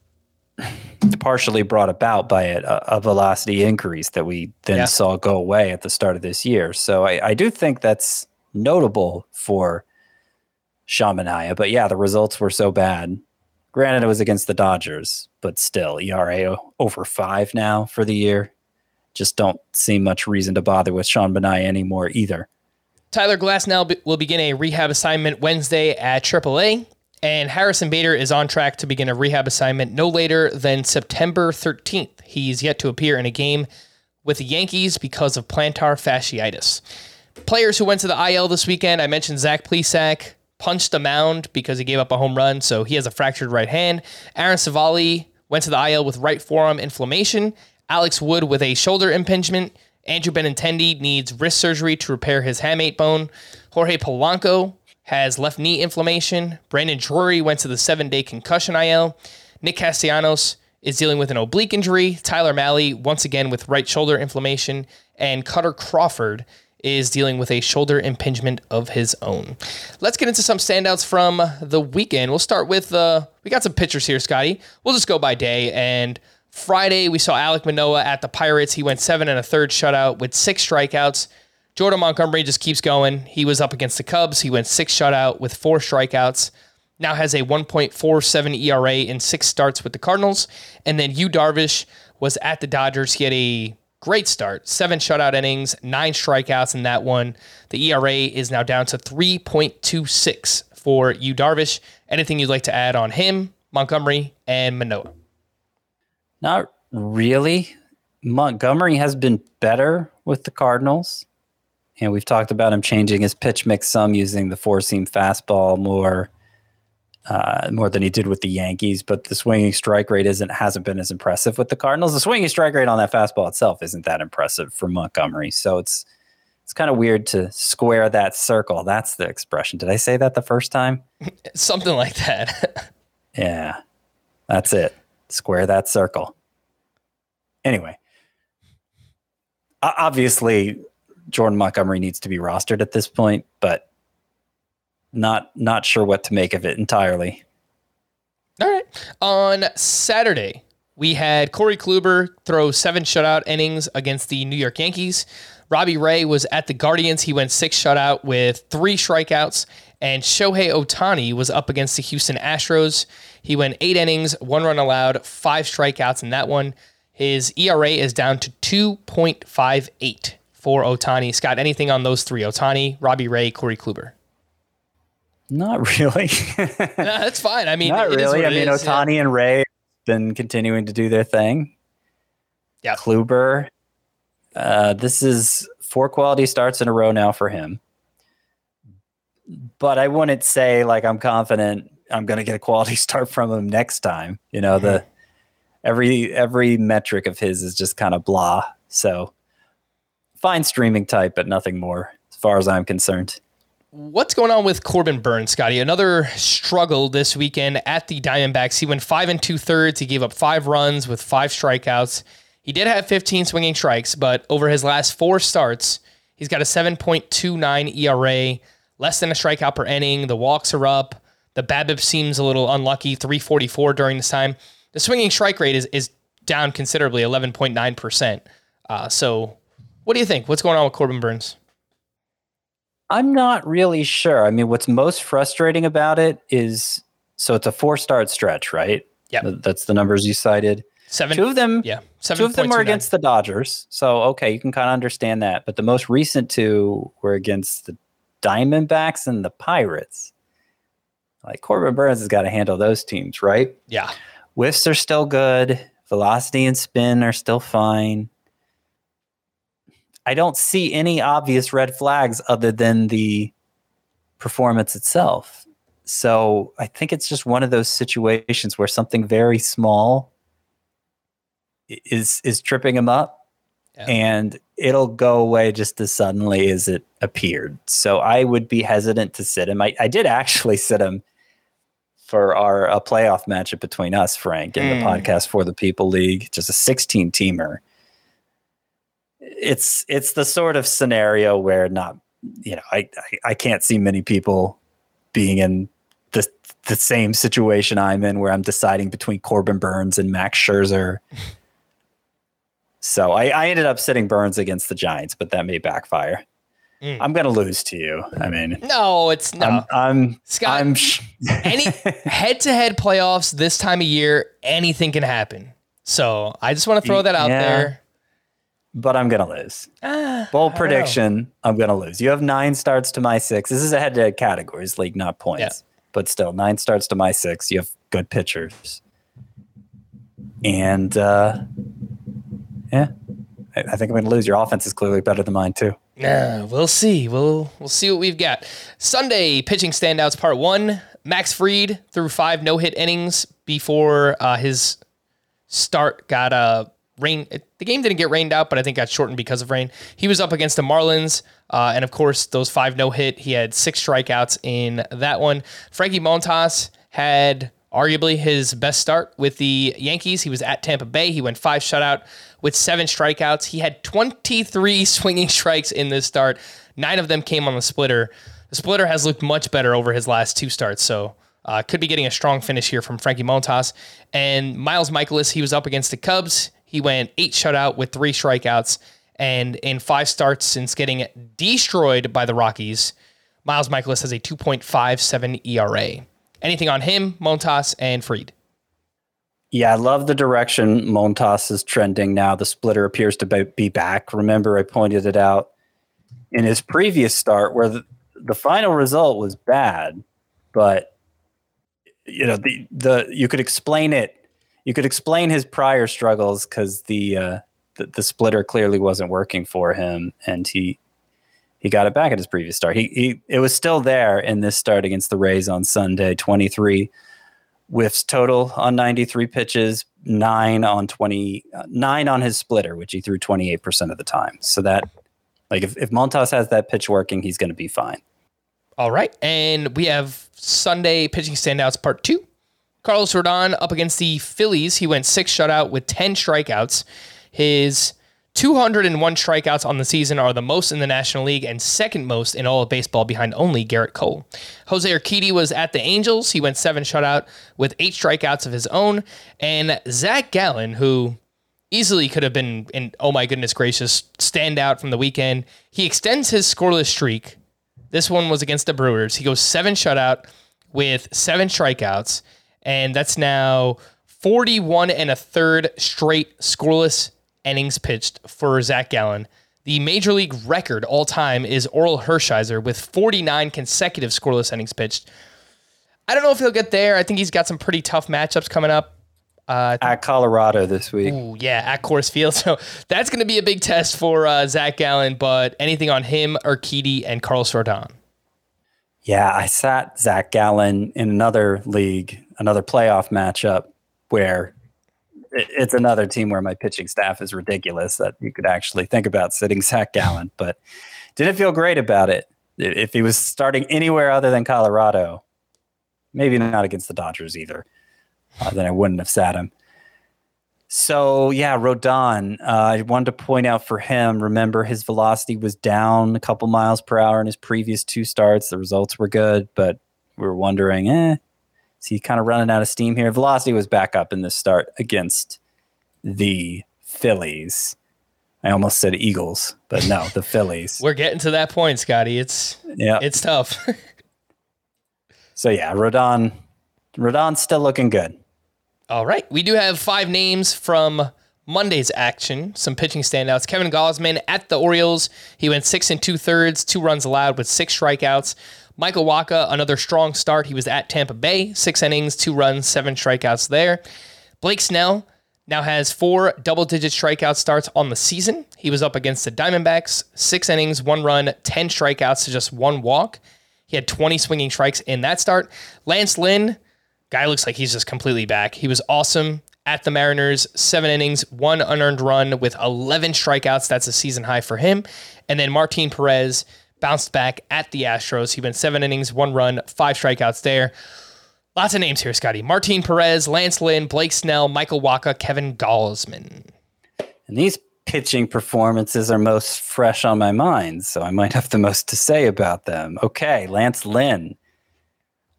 partially brought about by a, a velocity increase that we then Yeah. saw go away at the start of this year. So I, I do think that's notable for Sean Manaea. But yeah, the results were so bad. Granted, it was against the Dodgers, but still, ERA over five now for the year. Just don't see much reason to bother with Sean Manaea anymore either. Tyler Glasnow will begin a rehab assignment Wednesday at AAA, and Harrison Bader is on track to begin a rehab assignment no later than September 13th. He's yet to appear in a game with the Yankees because of plantar fasciitis. Players who went to the IL this weekend, I mentioned Zach Plesac punched the mound because he gave up a home run, so he has a fractured right hand. Aaron Civale went to the IL with right forearm inflammation. Alex Wood with a shoulder impingement. Andrew Benintendi needs wrist surgery to repair his hamate bone. Jorge Polanco has left knee inflammation. Brandon Drury went to the seven day concussion IL. Nick Castellanos is dealing with an oblique injury. Tyler Mahle, once again, with right shoulder inflammation. And Kutter Crawford is dealing with a shoulder impingement of his own. Let's get into some standouts from the weekend. We'll start with, uh, we got some pictures here, Scotty. We'll just go by day. And Friday, we saw Alek Manoah at the Pirates. He went seven and a third shutout with six strikeouts. Jordan Montgomery just keeps going. He was up against the Cubs. He went six shutout with four strikeouts. Now has a 1.47 ERA in six starts with the Cardinals. And then Yu Darvish was at the Dodgers. He had a great start, seven shutout innings, nine strikeouts in that one. The ERA is now down to 3.26 for Yu Darvish. Anything you'd like to add on him, Montgomery, and Manoah? Not really. Montgomery has been better with the Cardinals. And we've talked about him changing his pitch mix some, using the four seam fastball more, uh, more than he did with the Yankees. But the swinging strike rate isn't hasn't been as impressive with the Cardinals. The swinging strike rate on that fastball itself isn't that impressive for Montgomery. So it's it's kind of weird to square that circle. That's the expression. Did I say that the first time? Something like that. yeah, that's it. Square that circle. Anyway, obviously Jordan Montgomery needs to be rostered at this point, but not not sure what to make of it entirely. All right. On Saturday, we had Corey Kluber throw seven shutout innings against the New York Yankees. Robbie Ray was at the Guardians. He went six shutout with three strikeouts. And Shohei Ohtani was up against the Houston Astros. He went eight innings, one run allowed, five strikeouts in that one. His ERA is down to 2.58 for Ohtani. Scott, anything on those three? Ohtani, Robbie Ray, Corey Kluber. Not really. no, that's fine. I mean, not really. I mean, is, Ohtani yeah. and Ray been continuing to do their thing. Yeah. Kluber, uh, this is four quality starts in a row now for him. But I wouldn't say like I'm confident I'm going to get a quality start from him next time. You know, mm-hmm. the every every metric of his is just kind of blah. So fine streaming type, but nothing more as far as I'm concerned. What's going on with Corbin Burnes, Scotty? Another struggle this weekend at the Diamondbacks. He went five and two thirds. He gave up five runs with five strikeouts. He did have 15 swinging strikes, but over his last four starts, he's got a 7.29 ERA, less than a strikeout per inning. The walks are up. The BABIP seems a little unlucky, 344 during this time. The swinging strike rate is, is down considerably, 11.9%. Uh, so what do you think? What's going on with Corbin Burnes? I'm not really sure. I mean, what's most frustrating about it is so it's a four start stretch, right? Yeah. That's the numbers you cited. Seven. Two of them, yeah. Seven two of them were against the Dodgers. So, okay, you can kind of understand that. But the most recent two were against the Diamondbacks and the Pirates. Like Corbin Burnes has got to handle those teams, right? Yeah. Whiffs are still good. Velocity and spin are still fine. I don't see any obvious red flags other than the performance itself. So I think it's just one of those situations where something very small is is tripping him up yeah. and it'll go away just as suddenly as it appeared. So I would be hesitant to sit him. I, I did actually sit him for our a playoff matchup between us, Frank, in mm. the podcast for the People League, just a 16 teamer it's it's the sort of scenario where not you know I, I, I can't see many people being in the the same situation I'm in where I'm deciding between Corbin Burnes and Max Scherzer. so I, I ended up sitting Burnes against the Giants, but that may backfire. Mm. I'm gonna lose to you. I mean, no, it's not. I'm, I'm Scott. I'm sh- any head-to-head playoffs this time of year, anything can happen. So I just want to throw that out yeah. there but I'm gonna lose. Uh, Bold prediction: I'm gonna lose. You have nine starts to my six. This is a head-to-head categories league, not points. Yeah. But still, nine starts to my six. You have good pitchers, and uh, yeah, I, I think I'm gonna lose. Your offense is clearly better than mine too. Yeah, we'll see. We'll we'll see what we've got. Sunday pitching standouts part one. Max Fried threw five no hit innings before uh, his start got a rain. The game didn't get rained out, but I think got shortened because of rain. He was up against the Marlins, uh, and of course those five no hit. He had six strikeouts in that one. Frankie Montas had arguably his best start with the Yankees. He was at Tampa Bay. He went five shutout with seven strikeouts. He had 23 swinging strikes in this start. Nine of them came on the splitter. The splitter has looked much better over his last two starts. So uh, could be getting a strong finish here from Frankie Montas. And Miles Mikolas, he was up against the Cubs. He went eight shutout with three strikeouts. And in five starts since getting destroyed by the Rockies, Miles Mikolas has a 2.57 ERA. Anything on him, Montas, and Fried? Yeah, I love the direction Montas is trending now. The splitter appears to be back. Remember, I pointed it out in his previous start where the, the final result was bad, but you know the the you could explain it. You could explain his prior struggles because the, uh, the the splitter clearly wasn't working for him, and he he got it back at his previous start. He, he it was still there in this start against the Rays on Sunday, twenty three whiffs total on 93 pitches, nine on 20, uh, nine on his splitter, which he threw 28% of the time. So that, like, if, if Montas has that pitch working, he's going to be fine. All right. And we have Sunday pitching standouts part two. Carlos Rodon up against the Phillies. He went six shutout with 10 strikeouts. His 201 strikeouts on the season are the most in the National League and second most in all of baseball behind only Gerrit Cole. Jose Urquidy was at the Angels. He went seven shutout with eight strikeouts of his own. And Zach Gallen, who easily could have been in, oh my goodness gracious, standout from the weekend, he extends his scoreless streak. This one was against the Brewers. He goes seven shutout with seven strikeouts. And that's now 41 and a third straight scoreless innings pitched for Zach Gallen. The major league record all time is Orel Hershiser with 49 consecutive scoreless innings pitched. I don't know if he'll get there. I think he's got some pretty tough matchups coming up. Uh, at Colorado this week. Ooh, yeah, at Coors Field. So that's going to be a big test for uh, Zach Gallen. But anything on him, Urquidy, and Carlos Rodon? Yeah, I sat Zach Gallen in another league, another playoff matchup where it's another team where my pitching staff is ridiculous that you could actually think about sitting Zach Gallen, but didn't feel great about it. If he was starting anywhere other than Colorado, maybe not against the Dodgers either, uh, then I wouldn't have sat him. So yeah, Rodon. Uh, I wanted to point out for him. Remember, his velocity was down a couple miles per hour in his previous two starts. The results were good, but we were wondering, eh, is he kind of running out of steam here? Velocity was back up in this start against the Phillies. I almost said Eagles, but no, the Phillies. We're getting to that point, Scotty. It's yeah, it's tough. so yeah, Rodon, Rodon's still looking good. All right, we do have five names from Monday's action. Some pitching standouts. Kevin Gausman at the Orioles. He went six and two thirds, two runs allowed with six strikeouts. Michael Wacha, another strong start. He was at Tampa Bay, six innings, two runs, seven strikeouts there. Blake Snell now has four double digit strikeout starts on the season. He was up against the Diamondbacks, six innings, one run, 10 strikeouts to just one walk. He had 20 swinging strikes in that start. Lance Lynn, guy looks like he's just completely back. He was awesome at the Mariners, seven innings, one unearned run with 11 strikeouts. That's a season high for him. And then Martin Perez, bounced back at the Astros. He went seven innings, one run, five strikeouts there. Lots of names here, Scotty. Martin Perez, Lance Lynn, Blake Snell, Michael Wacha, Kevin Gausman. And these pitching performances are most fresh on my mind, so I might have the most to say about them. Okay, Lance Lynn.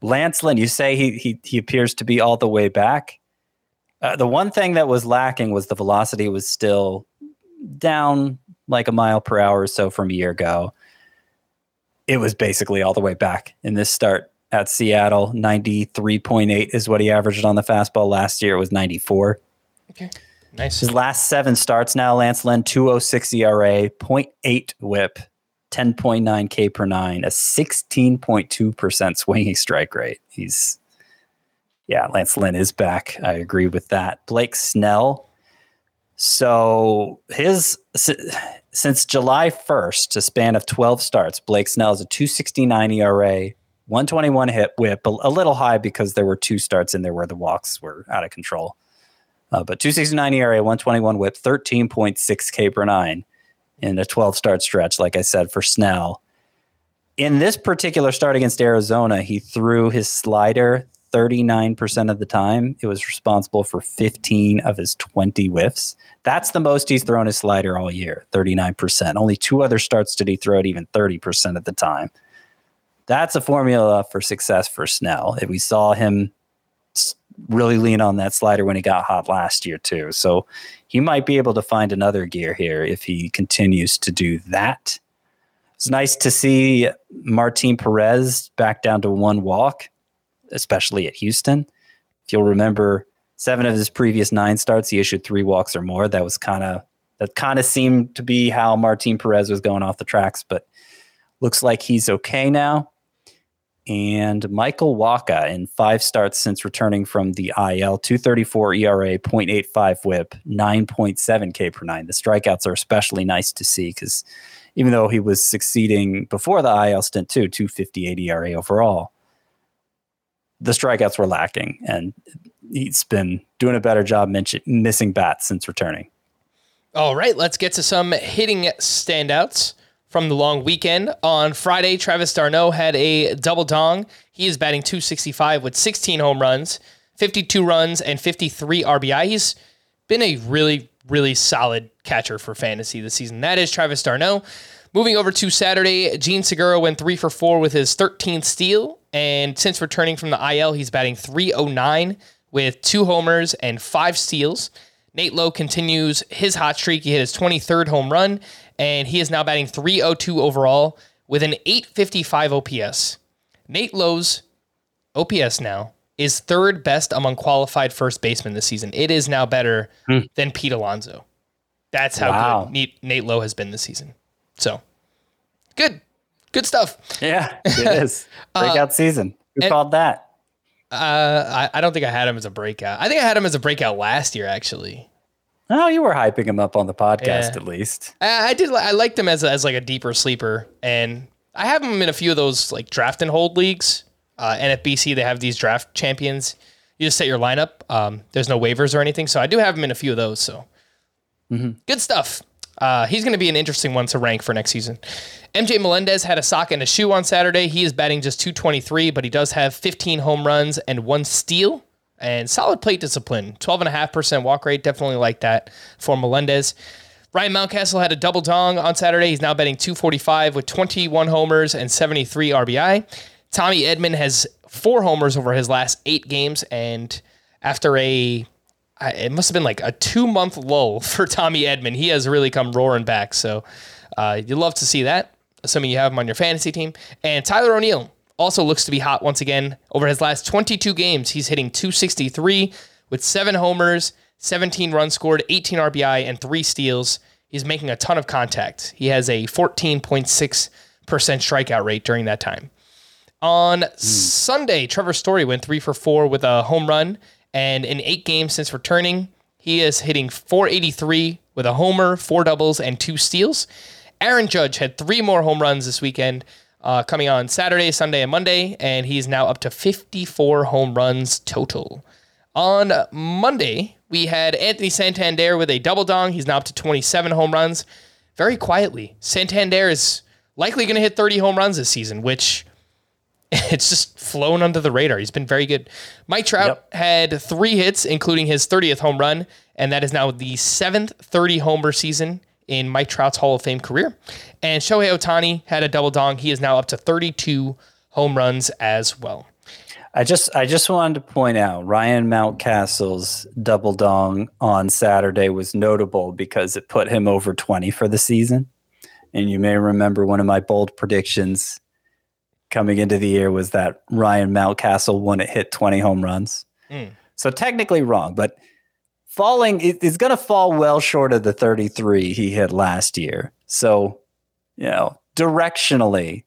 Lance Lynn, you say he he, he appears to be all the way back. Uh, the one thing that was lacking was the velocity was still down like a mile per hour or so from a year ago it was basically all the way back in this start at Seattle. 93.8 is what he averaged on the fastball last year. It was 94. Okay. Nice. His last seven starts now, Lance Lynn, 206 ERA, 0.8 whip, 10.9 K per nine, a 16.2% swinging strike rate. He's, yeah, Lance Lynn is back. I agree with that. Blake Snell. So his since July 1st, a span of 12 starts, Blake Snell is a 269 ERA, 121 hit whip, a, little high because there were two starts in there where the walks were out of control. Uh, but 269 ERA, 121 whip, 13.6 K per nine in a 12 start stretch, like I said, for Snell. In this particular start against Arizona, he threw his slider 39% of the time. It was responsible for 15 of his 20 whiffs. That's the most he's thrown his slider all year, 39%. Only two other starts did he throw it even 30% of the time. That's a formula for success for Snell. If we saw him really lean on that slider when he got hot last year too. So he might be able to find another gear here if he continues to do that. It's nice to see Martin Perez back down to one walk, especially at Houston. If you'll remember, seven of his previous nine starts, he issued three walks or more. That was kind of that kind of seemed to be how Martin Perez was going off the tracks, but looks like he's okay now. And Michael Wacha in five starts since returning from the IL, 234 ERA, 0.85 whip, 9.7 K per nine. The strikeouts are especially nice to see because even though he was succeeding before the IL stint too, 258 ERA overall, the strikeouts were lacking. And he's been doing a better job missing bats since returning. All right, let's get to some hitting standouts from the long weekend. On Friday, Travis d'Arnaud had a double dong. He is batting 265 with 16 home runs, 52 runs, and 53 RBI. He's been a really, really solid catcher for fantasy this season. That is Travis d'Arnaud. Moving over to Saturday, Jean Segura went three for four with his 13th steal. And since returning from the IL, he's batting 309 with two homers and five steals. Nate Lowe continues his hot streak. He hit his 23rd home run, and he is now batting 302 overall with an 855 OPS. Nate Lowe's OPS now is third best among qualified first basemen this season. It is now better hmm. than Pete Alonso. That's how wow. good Nate, Nate Lowe has been this season. So good, good stuff. Yeah, it is breakout uh, season. Who and, called that? Uh, I, I don't think I had him as a breakout. I think I had him as a breakout last year, actually. Oh, you were hyping him up on the podcast yeah. at least. I, I did. I liked him as a, as like a deeper sleeper, and I have him in a few of those like draft and hold leagues. Uh, NFBC they have these draft champions. You just set your lineup. Um, there's no waivers or anything, so I do have him in a few of those. So mm-hmm. good stuff. Uh, he's going to be an interesting one to rank for next season. MJ Melendez had a sock and a shoe on Saturday. He is batting just 223, but he does have 15 home runs and one steal and solid plate discipline. 12.5% walk rate. Definitely like that for Melendez. Ryan Mountcastle had a double dong on Saturday. He's now betting 245 with 21 homers and 73 RBI. Tommy Edman has four homers over his last eight games. And after a, it must have been like a two month lull for Tommy Edman, he has really come roaring back. So uh, you'd love to see that, assuming you have him on your fantasy team. And Tyler O'Neill also looks to be hot once again. Over his last 22 games, he's hitting 263 with seven homers, 17 runs scored, 18 RBI, and three steals. He's making a ton of contact. He has a 14.6% strikeout rate during that time. On mm. Sunday, Trevor Story went three for four with a home run, and in eight games since returning, he is hitting 483 with a homer, four doubles, and two steals. Aaron Judge had three more home runs this weekend uh, coming on Saturday, Sunday, and Monday, and he's now up to 54 home runs total. On Monday, we had Anthony Santander with a double dong. He's now up to 27 home runs. Very quietly, Santander is likely going to hit 30 home runs this season, which it's just flown under the radar. He's been very good. Mike Trout yep. had three hits, including his 30th home run, and that is now the seventh 30 homer season in Mike Trout's Hall of Fame career. And Shohei Ohtani had a double dong. He is now up to 32 home runs as well. I just I just wanted to point out Ryan Mountcastle's double dong on Saturday was notable because it put him over 20 for the season. And you may remember one of my bold predictions coming into the year was that Ryan Mountcastle wouldn't hit 20 home runs. Mm. So technically wrong, but falling is going to fall well short of the 33 he hit last year. So, you know, directionally,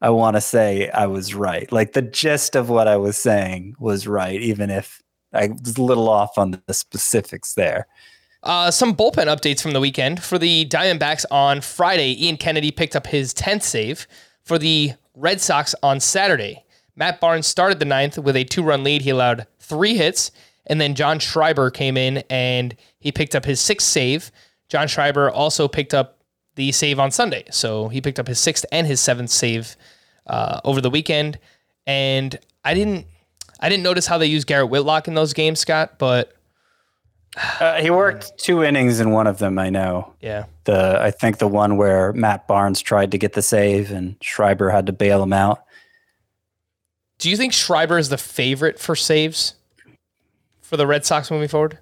I want to say I was right. Like the gist of what I was saying was right, even if I was a little off on the specifics there. Uh, some bullpen updates from the weekend. For the Diamondbacks on Friday, Ian Kennedy picked up his 10th save. For the Red Sox on Saturday, Matt Barnes started the ninth with a two run lead. He allowed three hits and then John Schreiber came in and he picked up his sixth save. John Schreiber also picked up the save on Sunday. So he picked up his sixth and his seventh save uh, over the weekend. And I didn't I didn't notice how they used Garrett Whitlock in those games, Scott, but uh, he worked two innings in one of them. I know. Yeah. The I think the one where Matt Barnes tried to get the save and Schreiber had to bail him out. Do you think Schreiber is the favorite for saves? for the Red Sox moving forward?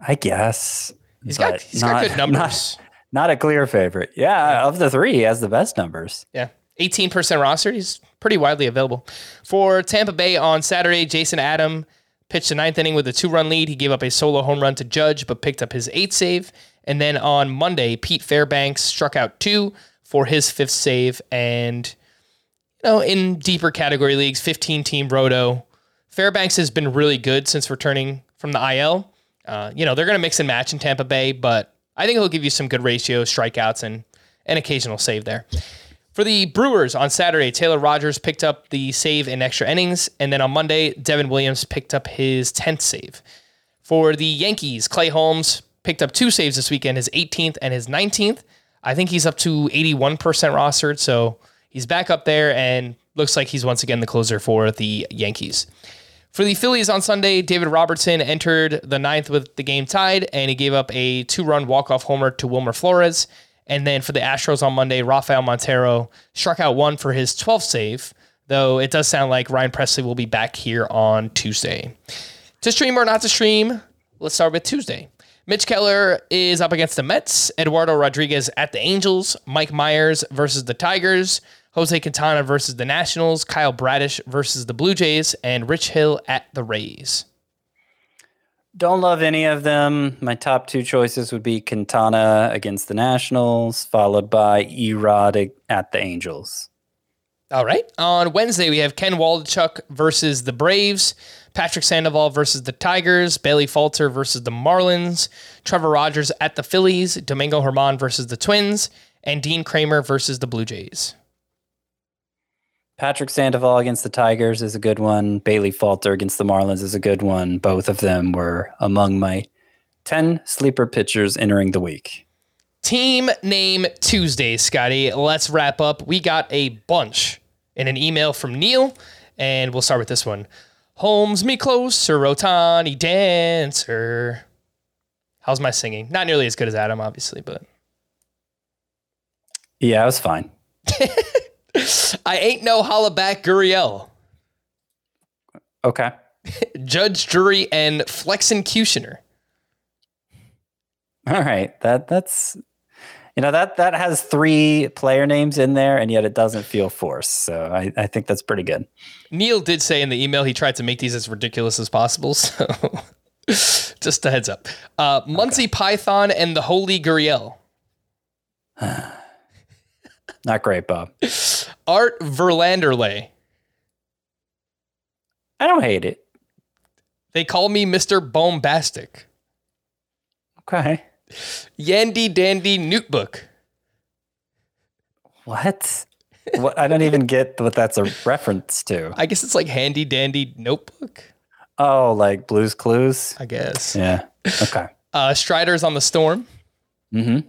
I guess. He's got he's got good numbers. Not, not a clear favorite. Yeah, of the three, he has the best numbers. Yeah. 18% roster. He's pretty widely available. For Tampa Bay on Saturday, Jason Adam pitched the ninth inning with a two run lead. He gave up a solo home run to Judge, but picked up his eighth save. And then on Monday, Pete Fairbanks struck out two for his fifth save. And, you know, in deeper category leagues, 15 team roto, Fairbanks has been really good since returning from the IL. Uh, you know, they're going to mix and match in Tampa Bay, but I think he'll give you some good ratios, strikeouts, and an occasional save there. For the Brewers on Saturday, Taylor Rogers picked up the save in extra innings. And then on Monday, Devin Williams picked up his 10th save. For the Yankees, Clay Holmes picked up two saves this weekend, his 18th and his 19th. I think he's up to 81% rostered. So he's back up there and looks like he's once again the closer for the Yankees. For the Phillies on Sunday, David Robertson entered the ninth with the game tied, and he gave up a two run walk off homer to Wilmer Flores. And then for the Astros on Monday, Rafael Montero struck out one for his 12th save, though it does sound like Ryan Pressly will be back here on Tuesday. To stream or not to stream, let's start with Tuesday. Mitch Keller is up against the Mets, Eduardo Rodriguez at the Angels, Mike Mayers versus the Tigers, Jose Quintana versus the Nationals, Kyle Bradish versus the Blue Jays, and Rich Hill at the Rays. Don't love any of them. My top two choices would be Quintana against the Nationals, followed by Erod at the Angels. All right. On Wednesday, we have Ken Waldichuk versus the Braves, Patrick Sandoval versus the Tigers, Bailey Falter versus the Marlins, Trevor Rogers at the Phillies, Domingo Germán versus the Twins, and Dean Kremer versus the Blue Jays. Patrick Sandoval against the Tigers is a good one. Bailey Falter against the Marlins is a good one. Both of them were among my 10 sleeper pitchers entering the week. Team name Tuesday, Scotty. Let's wrap up. We got a bunch in an email from Neil, and we'll start with this one. Holmes me closer, Ohtani dancer. How's my singing? Not nearly as good as Adam, obviously, but Yeah, it was fine. I ain't no holla back Gurriel. Okay. Judge, jury, and flexincutioner. All right. That that's you know that that has three player names in there and yet it doesn't feel forced. So I, I think that's pretty good. Neil did say in the email he tried to make these as ridiculous as possible, so just a heads up. Uh, Muncy Python and the Holy Gurriel. Not great, Bob. Art Verlanderley. I don't hate it. They call me Mr. Bombastic. Okay. Yandy Dandy Notebook. What? what I don't even get what that's a reference to. I guess it's like Handy Dandy Notebook, Oh, like Blues Clues? I guess. Yeah. Okay. Uh, Striders on the Storm. Mm-hmm.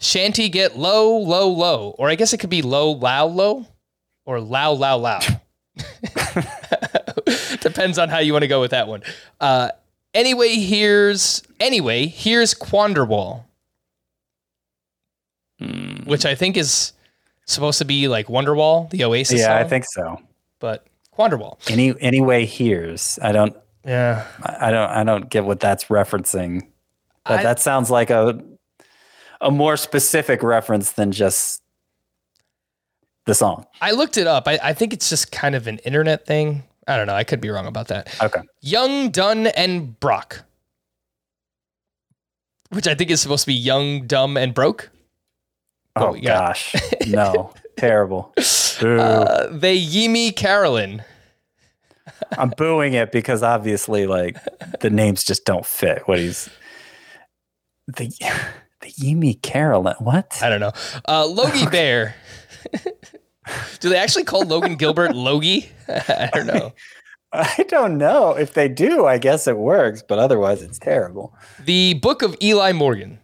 Shanty get low, low, low. Or I guess it could be low, low, low. Or low, low, low. Depends on how you want to go with that one. Uh, anyway, here's anyway, here's Quanderwall. Which I think is supposed to be like Wonderwall, the Oasis Yeah, I think so. but Quanderwall. Any anyway here's. I don't Yeah. I I don't I don't get what that's referencing. But I- that sounds like a a more specific reference than just the song. I looked it up. I, I think it's just kind of an internet thing. I don't know. I could be wrong about that. Okay. Young, Dunn, and Brock. Which I think is supposed to be young, dumb, and broke. Oh gosh. No. Terrible. Uh, they Yimi Carolyn. I'm booing it because obviously like the names just don't fit what he's the the Yimi Carolyn. What? I don't know. Uh, Logie Bear. Do they actually call Logan Gilbert Logie? I don't know. I don't know. If they do, I guess it works, but otherwise it's terrible. The Book of Eli Morgan.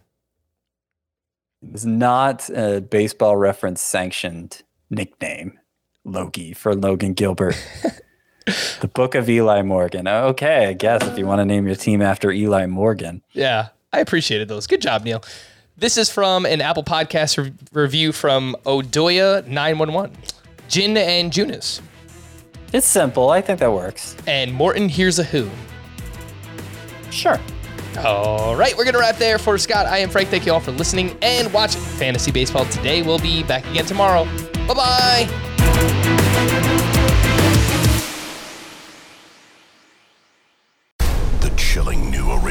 It's not a baseball reference sanctioned nickname, Logie, for Logan Gilbert. the Book of Eli Morgan. Okay, I guess if you want to name your team after Eli Morgan. Yeah, I appreciated those. Good job, Neil. This is from an Apple Podcast re- review from Odoya911. Jin and Junis. It's simple. I think that works. And Morton Here's a Who. Sure. All right, we're going to wrap there for Scott. I am Frank. Thank you all for listening and watching Fantasy Baseball today. We'll be back again tomorrow. Bye bye.